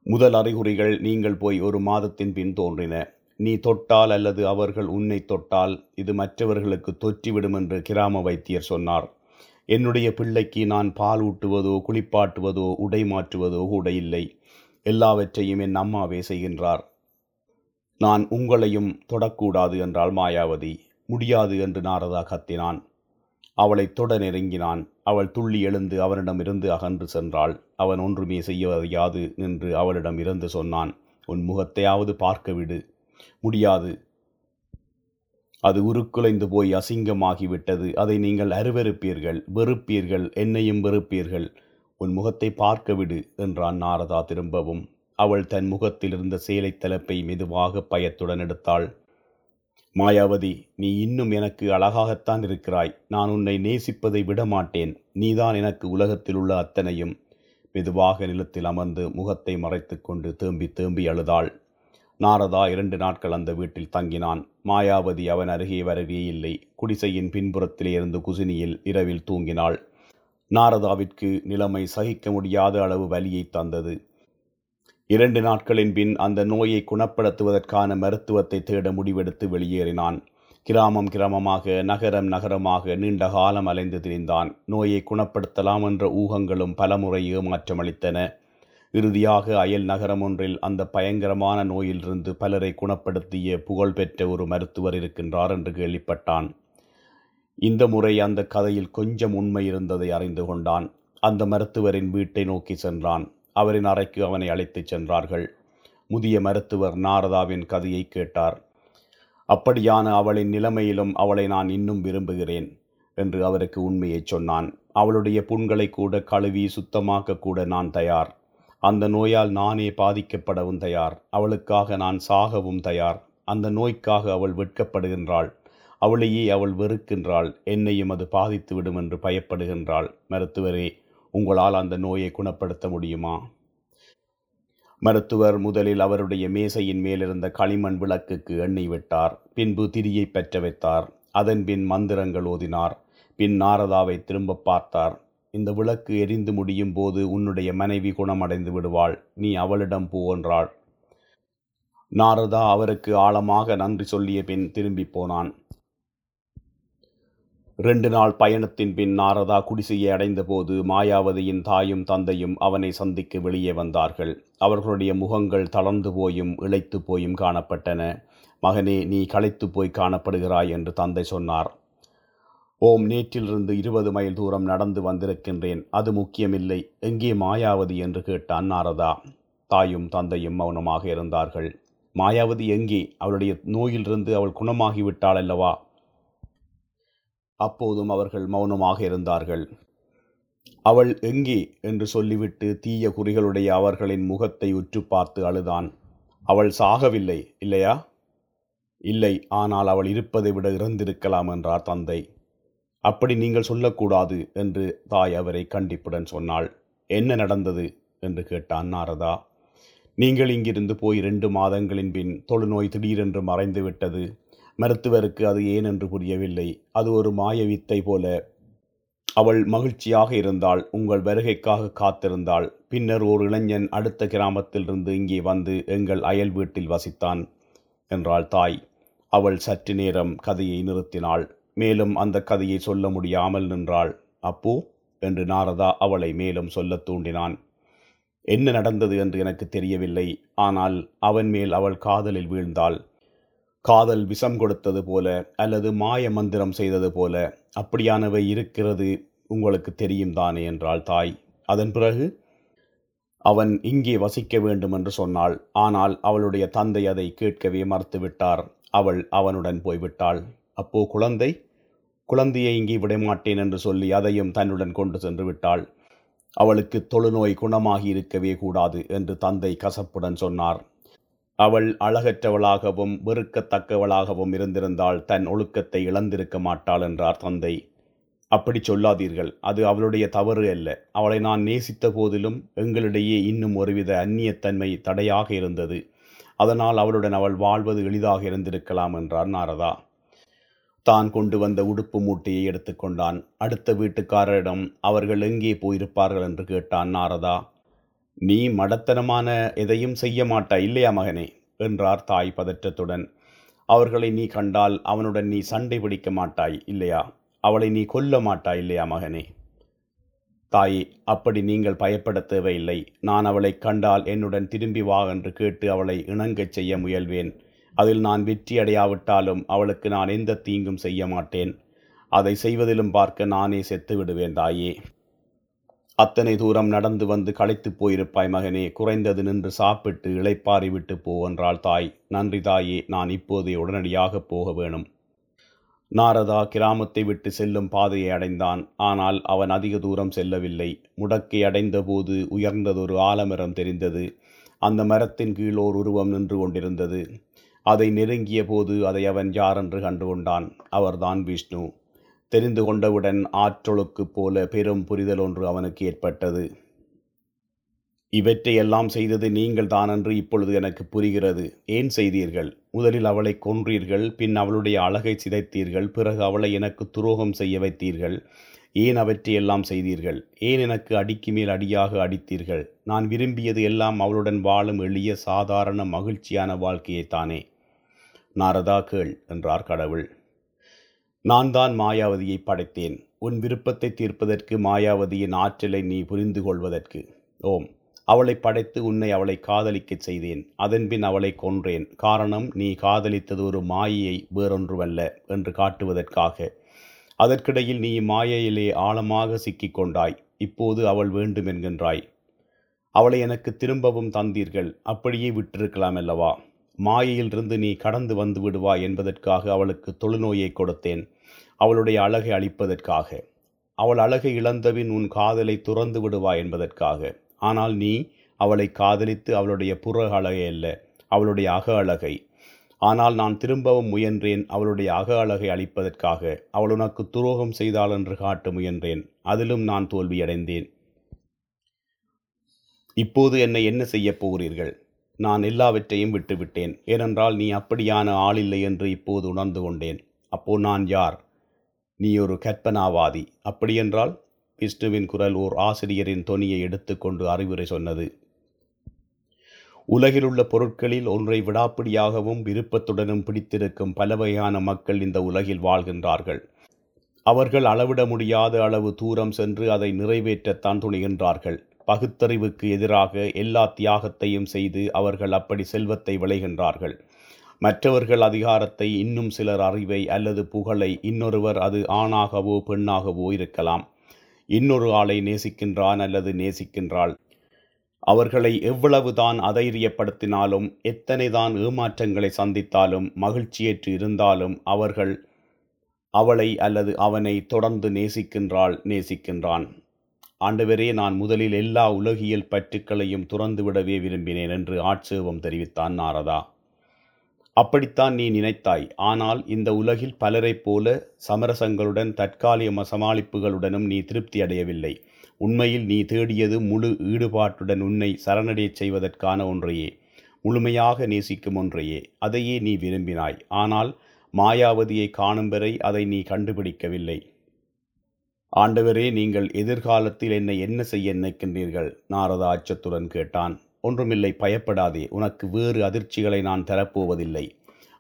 முதல் அறிகுறிகள் நீங்கள் போய் ஒரு மாதத்தின் பின் தோன்றின. நீ தொட்டால் அல்லது அவர்கள் உன்னை தொட்டால் இது மற்றவர்களுக்கு தொற்றிவிடும் என்று கிராம வைத்தியர் சொன்னார். என்னுடைய பிள்ளைக்கு நான் பால் ஊட்டுவதோ குளிப்பாட்டுவதோ உடை மாற்றுவதோ கூட இல்லை. எல்லாவற்றையும் என் அம்மாவே செய்கின்றார். நான் உங்களையும் தொடக்கூடாது என்றாள் மாயாவதி. முடியாது என்று நாரதா கத்தினான். அவளைத் தொட நெருங்கினான் அவள் துள்ளி எழுந்து அவனிடமிருந்து அகன்று சென்றாள். அவன் ஒன்றுமே செய்யாது என்று அவளிடம் இருந்து சொன்னான். உன் முகத்தையாவது பார்க்க விடு. முடியாது. அது உருக்குலைந்து போய் அசிங்கமாகிவிட்டது. அதை நீங்கள் அருவருப்பீர்கள் வெறுப்பீர்கள் என்னையும் வெறுப்பீர்கள். உன் முகத்தை பார்க்க விடு என்றான் நாரதா திரும்பவும். அவள் தன் முகத்தில் இருந்த சேலைத் தலைப்பை மெதுவாக பயத்துடன் எடுத்தாள். மாயாவதி நீ இன்னும் எனக்கு அழகாகத்தான் இருக்கிறாய். நான் உன்னை நேசிப்பதை விடமாட்டேன். நீதான் எனக்கு உலகத்தில் உள்ள அத்தனையும். மெதுவாக நிலத்தில் அமர்ந்து முகத்தை மறைத்து கொண்டு தேம்பி தேம்பி அழுதாள். நாரதா இரண்டு நாட்கள் அந்த வீட்டில் தங்கினான். மாயாவதி அவன் அருகே வரவே இல்லை. குடிசையின் பின்புறத்திலே இருந்து குசினியில் இரவில் தூங்கினாள். நாரதாவிற்கு நிலைமை சகிக்க முடியாத அளவு வலியை தந்தது. இரண்டு நாட்களின் பின் அந்த நோயை குணப்படுத்துவதற்கான மருத்துவத்தை தேட முடிவெடுத்து வெளியேறினான். கிராமம் கிராமமாக நகரம் நகரமாக நீண்ட காலம் அலைந்து திரிந்தான். நோயை குணப்படுத்தலாம் என்ற ஊகங்களும் பலமுறை ஏமாற்றமளித்தன. இறுதியாக அயல் நகரம் ஒன்றில் அந்த பயங்கரமான நோயிலிருந்து பலரை குணப்படுத்திய புகழ்பெற்ற ஒரு மருத்துவர் இருக்கின்றார் என்று கேள்விப்பட்டான். இந்த முறை அந்த கதையில் கொஞ்சம் உண்மை இருந்ததை அறிந்து கொண்டான். அந்த மருத்துவரின் வீட்டை நோக்கி சென்றான். அவரின் அறைக்கு அவனை அழைத்துச் சென்றார்கள். முதிய மருத்துவர் நாரதாவின் கதையை கேட்டார். அப்படியான அவளின் நிலைமையிலும் அவளை நான் இன்னும் விரும்புகிறேன் என்று அவருக்கு உண்மையைச் சொன்னான். அவளுடைய புண்களை கூட கழுவி சுத்தமாக்க கூட நான் தயார். அந்த நோயால் நானே பாதிக்கப்படவும் தயார். அவளுக்காக நான் சாகவும் தயார். அந்த நோய்க்காக அவள் வெட்கப்படுகின்றாள். அவளையே அவள் வெறுக்கின்றாள். என்னையும் அது பாதித்துவிடும் என்று பயப்படுகின்றாள். மருத்துவரே உங்களால் அந்த நோயை குணப்படுத்த முடியுமா? மருத்துவர் முதலில் அவருடைய மேசையின் மேலிருந்த களிமண் விளக்குக்கு எண்ணெய் விட்டார். பின்பு திரியை பெற்ற வைத்தார். அதன்பின் மந்திரங்கள் ஓதினார். பின் நாரதாவை திரும்ப பார்த்தார். இந்த விளக்கு எரிந்து முடியும் போது உன்னுடைய மனைவி குணமடைந்து விடுவாள். நீ அவளிடம் போ என்றாள். நாரதா அவருக்கு ஆழமாக நன்றி சொல்லிய பின் திரும்பி போனான். ரெண்டு நாள் பயணத்தின் பின் நாரதா குடிசையை அடைந்தபோது மாயாவதியின் தாயும் தந்தையும் அவனை சந்திக்க வெளியே வந்தார்கள். அவர்களுடைய முகங்கள் தளர்ந்து போயும் இழைத்து போயும் காணப்பட்டன. மகனே நீ களைத்து போய் காணப்படுகிறாய் என்று தந்தை சொன்னார். ஓம் நேற்றிலிருந்து இருபது மைல் தூரம் நடந்து வந்திருக்கின்றேன். அது முக்கியமில்லை. எங்கே மாயாவதி என்று கேட்டான் நாரதா. தாயும் தந்தையும் மௌனமாக இருந்தார்கள். மாயாவதி எங்கே? அவளுடைய நோயிலிருந்து அவள் குணமாகிவிட்டாள் அல்லவா? அப்போதும் அவர்கள் மௌனமாக இருந்தார்கள். அவள் எங்கே? என்று சொல்லிவிட்டு தீய குறிகளுடைய அவர்களின் முகத்தை உற்று பார்த்து அழுதான். அவள் சாகவில்லை இல்லையா? இல்லை ஆனால் அவள் இருப்பதை விட இறந்திருக்கலாம் என்றார் தந்தை. அப்படி நீங்கள் சொல்லக்கூடாது என்று தாய் அவரை கண்டிப்புடன் சொன்னாள். என்ன நடந்தது? என்று கேட்டான் நாரதா. நீங்கள் இங்கிருந்து போய் இரண்டு மாதங்களின் பின் தொழுநோய் திடீரென்று மறைந்து விட்டது. மருத்துவருக்கு அது ஏன் என்று புரியவில்லை. அது ஒரு மாய வித்தை போல. அவள் மகிழ்ச்சியாக இருந்தாள். உங்கள் வருகைக்காக காத்திருந்தாள். பின்னர் ஒரு இளைஞன் அடுத்த கிராமத்திலிருந்து இங்கே வந்து எங்கள் அயல் வீட்டில் வசித்தான் என்றாள் தாய். அவள் சற்று நேரம் கதையை நிறுத்தினாள். மேலும் அந்த கதையை சொல்ல முடியாமல் நின்றாள். அப்போ? என்று நாரதா அவளை மேலும் சொல்லத் தூண்டினான். என்ன நடந்தது? என்று எனக்கு தெரியவில்லை. ஆனால் அவன் மேல் அவள் காதலில் வீழ்ந்தாள். காதல் விஷம் கொடுத்தது போல அல்லது மாய மந்திரம் செய்தது போல அப்படியானவை இருக்கிறது. உங்களுக்கு தெரியும் தானே? என்றாள் தாய். அதன் பிறகு? அவன் இங்கே வசிக்க வேண்டும் என்று சொன்னாள். ஆனால் அவளுடைய தந்தை அதை கேட்கவே மறுத்துவிட்டார். அவள் அவனுடன் போய்விட்டாள். அப்போ குழந்தை குழந்தையை இங்கே விடமாட்டேன் என்று சொல்லி அதையும் தன்னுடன் கொண்டு சென்று விட்டாள் அவளுக்கு தொழுநோய் குணமாகி இருக்கவே கூடாது என்று தந்தை கசப்புடன் சொன்னார். அவள் அழகற்றவளாகவும் வெறுக்கத்தக்கவளாகவும் இருந்திருந்தால் தன் ஒழுக்கத்தை இழந்திருக்க மாட்டாள் என்றார் தந்தை. அப்படி சொல்லாதீர்கள் அது அவளுடைய தவறு அல்ல. அவளை நான் நேசித்த போதிலும் எங்களிடையே இன்னும் ஒருவித அந்நியத்தன்மை தடையாக இருந்தது. அதனால் அவளுடன் அவள் வாழ்வது எளிதாக இருந்திருக்கலாம் என்றார் நாரதா. தான் கொண்டு வந்த உடுப்பு மூட்டையை எடுத்துக்கொண்டான் அடுத்த வீட்டுக்காரரிடம் அவர்கள் எங்கே போயிருப்பார்கள்? என்று கேட்டான் நாரதா. நீ மடத்தனமான எதையும் செய்ய மாட்டாய் இல்லையா மகனே? என்றார் தாய் பதற்றத்துடன். அவர்களை நீ கண்டால் அவனுடன் நீ சண்டை பிடிக்க மாட்டாய் இல்லையா? அவளை நீ கொல்ல மாட்டாய் இல்லையா மகனே? தாயே அப்படி நீங்கள் பயப்பட தேவையில்லை. நான் அவளை கண்டால் என்னுடன் திரும்பி வா என்று கேட்டு அவளை இணங்கச் செய்ய முயல்வேன். அதில் நான் வெற்றி அடையாவிட்டாலும் அவளுக்கு நான் எந்த தீங்கும் செய்ய மாட்டேன். அதை செய்வதிலும் பார்க்க நானே செத்து விடுவேன் தாயே. அத்தனை தூரம் நடந்து வந்து களைத்துப் போயிருப்பாய் மகனே. குறைந்தது நின்று சாப்பிட்டு இளைப்பாறி விட்டு போ என்றாள் தாய். நன்றி தாயே. நான் இப்போதே உடனடியாக போக வேணும். நாரதா கிராமத்தை விட்டு செல்லும் பாதையை அடைந்தான். ஆனால் அவன் அதிக தூரம் செல்லவில்லை. முடக்கை அடைந்தபோது உயர்ந்ததொரு ஆலமரம் தெரிந்தது. அந்த மரத்தின் கீழ் ஓர் உருவம் நின்று கொண்டிருந்தது. அதை நெருங்கிய போது அதை அவன் யாரென்று கண்டுகொண்டான். அவர்தான் விஷ்ணு. தெரிந்து கொண்டவுடன் ஆற்றொழுக்குப் போல பெரும் புரிதல் ஒன்று அவனுக்கு ஏற்பட்டது. இவற்றையெல்லாம் செய்தது நீங்கள் தானென்று இப்பொழுது எனக்கு புரிகிறது. ஏன் செய்தீர்கள்? முதலில் அவளை கொன்றீர்கள் பின் அவளுடைய அழகை சிதைத்தீர்கள் பிறகு அவளை எனக்கு துரோகம் செய்ய வைத்தீர்கள். ஏன் அவற்றையெல்லாம் செய்தீர்கள்? ஏன் எனக்கு அடிக்கு மேல் அடியாக அடித்தீர்கள்? நான் விரும்பியது எல்லாம் அவளுடன் வாழும் எளிய சாதாரண மகிழ்ச்சியான வாழ்க்கையைத்தானே. நாரதா கேள் என்றார் கடவுள். நான் தான் மாயாவதியை படைத்தேன். உன் விருப்பத்தை தீர்ப்பதற்கு மாயாவதியின் ஆற்றலை நீ புரிந்து கொள்வதற்கு. ஓம். அவளை படைத்து உன்னை அவளை காதலிக்கச் செய்தேன். அதன்பின் அவளை கொன்றேன். காரணம் நீ காதலித்தது ஒரு மாயையை வேறொன்றுமல்ல என்று காட்டுவதற்காக. அதற்கிடையில் நீ மாயையிலே ஆழமாக சிக்கிக் கொண்டாய். இப்போது அவள் வேண்டும் என்கின்றாய் அவளை எனக்கு திரும்பவும் தந்தீர்கள். அப்படியே விட்டிருக்கலாம் அல்லவா? மாயையிலிருந்து நீ கடந்து வந்து விடுவாய் என்பதற்காக அவளுக்கு தொழுநோயை கொடுத்தேன். அவளுடைய அழகை அளிப்பதற்காக அவள் அழகை இழந்தபின் உன் காதலை துறந்து விடுவாய் என்பதற்காக. ஆனால் நீ அவளை காதலித்து அவளுடைய புற அழகை அல்ல அவளுடைய அக அழகை. ஆனால் நான் திரும்பவும் முயன்றேன் அவளுடைய அக அழகை அளிப்பதற்காக அவள் உனக்கு துரோகம் செய்தாள் என்று காட்ட முயன்றேன் அதிலும் நான் தோல்வியடைந்தேன். இப்போது என்னை என்ன செய்யப் போகிறீர்கள்? நான் எல்லாவற்றையும் விட்டுவிட்டேன். ஏனென்றால் நீ அப்படியான ஆளில்லை என்று இப்போது உணர்ந்து கொண்டேன். அப்போ நான் யார்? நீ ஒரு கற்பனாவாதி. அப்படியென்றால் விஷ்ணுவின் குரல் ஓர் ஆசிரியரின் தொனியை எடுத்துக்கொண்டு அறிவுரை சொன்னது. உலகிலுள்ள பொருட்களில் ஒன்றை விடாப்பிடியாகவும் விருப்பத்துடனும் பிடித்திருக்கும் பல வகையான மக்கள் இந்த உலகில் வாழ்கின்றார்கள். அவர்கள் அளவிட முடியாத அளவு தூரம் சென்று அதை நிறைவேற்றத்தான் துணிகின்றார்கள். பகுத்தறிவுக்கு எதிராக எல்லா தியாகத்தையும் செய்து அவர்கள் அப்படி செல்வத்தை விளைகின்றார்கள். மற்றவர்கள் அதிகாரத்தை இன்னும் சிலர் அறிவை அல்லது புகழை இன்னொருவர் அது ஆணாகவோ பெண்ணாகவோ இருக்கலாம். இன்னொரு ஆளை நேசிக்கின்றான் அல்லது நேசிக்கின்றாள். அவர்களை எவ்வளவுதான் அதைரியப்படுத்தினாலும் எத்தனைதான் ஏமாற்றங்களை சந்தித்தாலும் மகிழ்ச்சியற்று இருந்தாலும் அவர்கள் அவளை அல்லது அவனை தொடர்ந்து நேசிக்கின்றாள் நேசிக்கின்றான். ஆண்டவரே நான் முதலில் எல்லா உலகியல் பற்றுக்களையும் துறந்துவிடவே விரும்பினேன் என்று ஆட்சேபம் தெரிவித்தான் நாரதா. அப்படித்தான் நீ நினைத்தாய். ஆனால் இந்த உலகில் பலரைப் போல சமரசங்களுடன் தற்காலிக சமாளிப்புகளுடனும் நீ திருப்தி அடையவில்லை. உண்மையில் நீ தேடியது முழு ஈடுபாட்டுடன் உன்னை சரணடையச் செய்வதற்கான ஒன்றையே. முழுமையாக நேசிக்கும் ஒன்றையே. அதையே நீ விரும்பினாய். ஆனால் மாயாவதியை காணும் வரை அதை நீ கண்டுபிடிக்கவில்லை. ஆண்டவரே நீங்கள் எதிர்காலத்தில் என்னை என்ன செய்ய நினைக்கின்றீர்கள்? நாரதா அச்சத்துடன் கேட்டான். ஒன்றுமில்லை பயப்படாதே. உனக்கு வேறு அதிர்ச்சிகளை நான் தரப்போவதில்லை.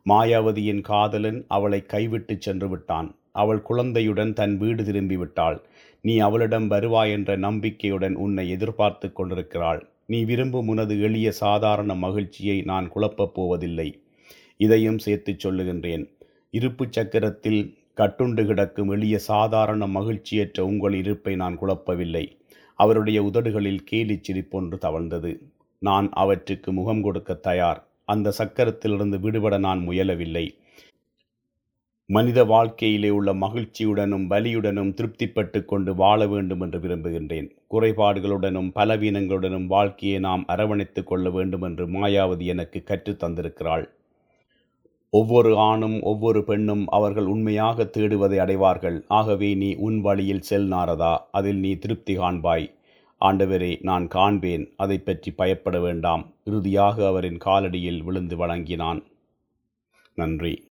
மாயாவதியின் காதலன் அவளை கைவிட்டுச் சென்று விட்டான். அவள் குழந்தையுடன் தன் வீடு திரும்பிவிட்டாள் நீ அவளிடம் வருவாய் என்ற நம்பிக்கையுடன் உன்னை எதிர்பார்த்து கொண்டிருக்கிறாள். நீ விரும்பும் உனது எளிய சாதாரண மகிழ்ச்சியை நான் குழப்பப் போவதில்லை. இதையும் சேர்த்துச் சொல்லுகின்றேன். இருப்புச் சக்கரத்தில் கட்டுண்டு கிடக்கும் எளிய சாதாரண மகிழ்ச்சியற்ற உங்கள் இருப்பை நான் குழப்பவில்லை. அவருடைய உதடுகளில் கேலிச் சிரிப்பொன்று தவழ்ந்தது. நான் அவற்றுக்கு முகம் கொடுக்க தயார். அந்த சக்கரத்திலிருந்து விடுபட நான் முயலவில்லை. மனித வாழ்க்கையிலே உள்ள மகிழ்ச்சியுடனும் வலியுடனும் திருப்திப்பட்டு கொண்டு வாழ வேண்டும் என்று விரும்புகின்றேன். குறைபாடுகளுடனும் பலவீனங்களுடனும் வாழ்க்கையை நாம் அரவணைத்துக் கொள்ள வேண்டும் என்று மாயாவதி எனக்கு கற்றுத் தந்திருக்கிறாள். ஒவ்வொரு ஆணும் ஒவ்வொரு பெண்ணும் அவர்கள் உண்மையாக தேடுவதை அடைவார்கள். ஆகவே நீ உன் வழியில் செல் நாரதா அதில் நீ திருப்தி காண்பாய். ஆண்டவரே நான் காண்பேன் அதை பற்றி பயப்பட வேண்டாம். இறுதியாக அவரின் காலடியில் விழுந்து வணங்கினான். நன்றி.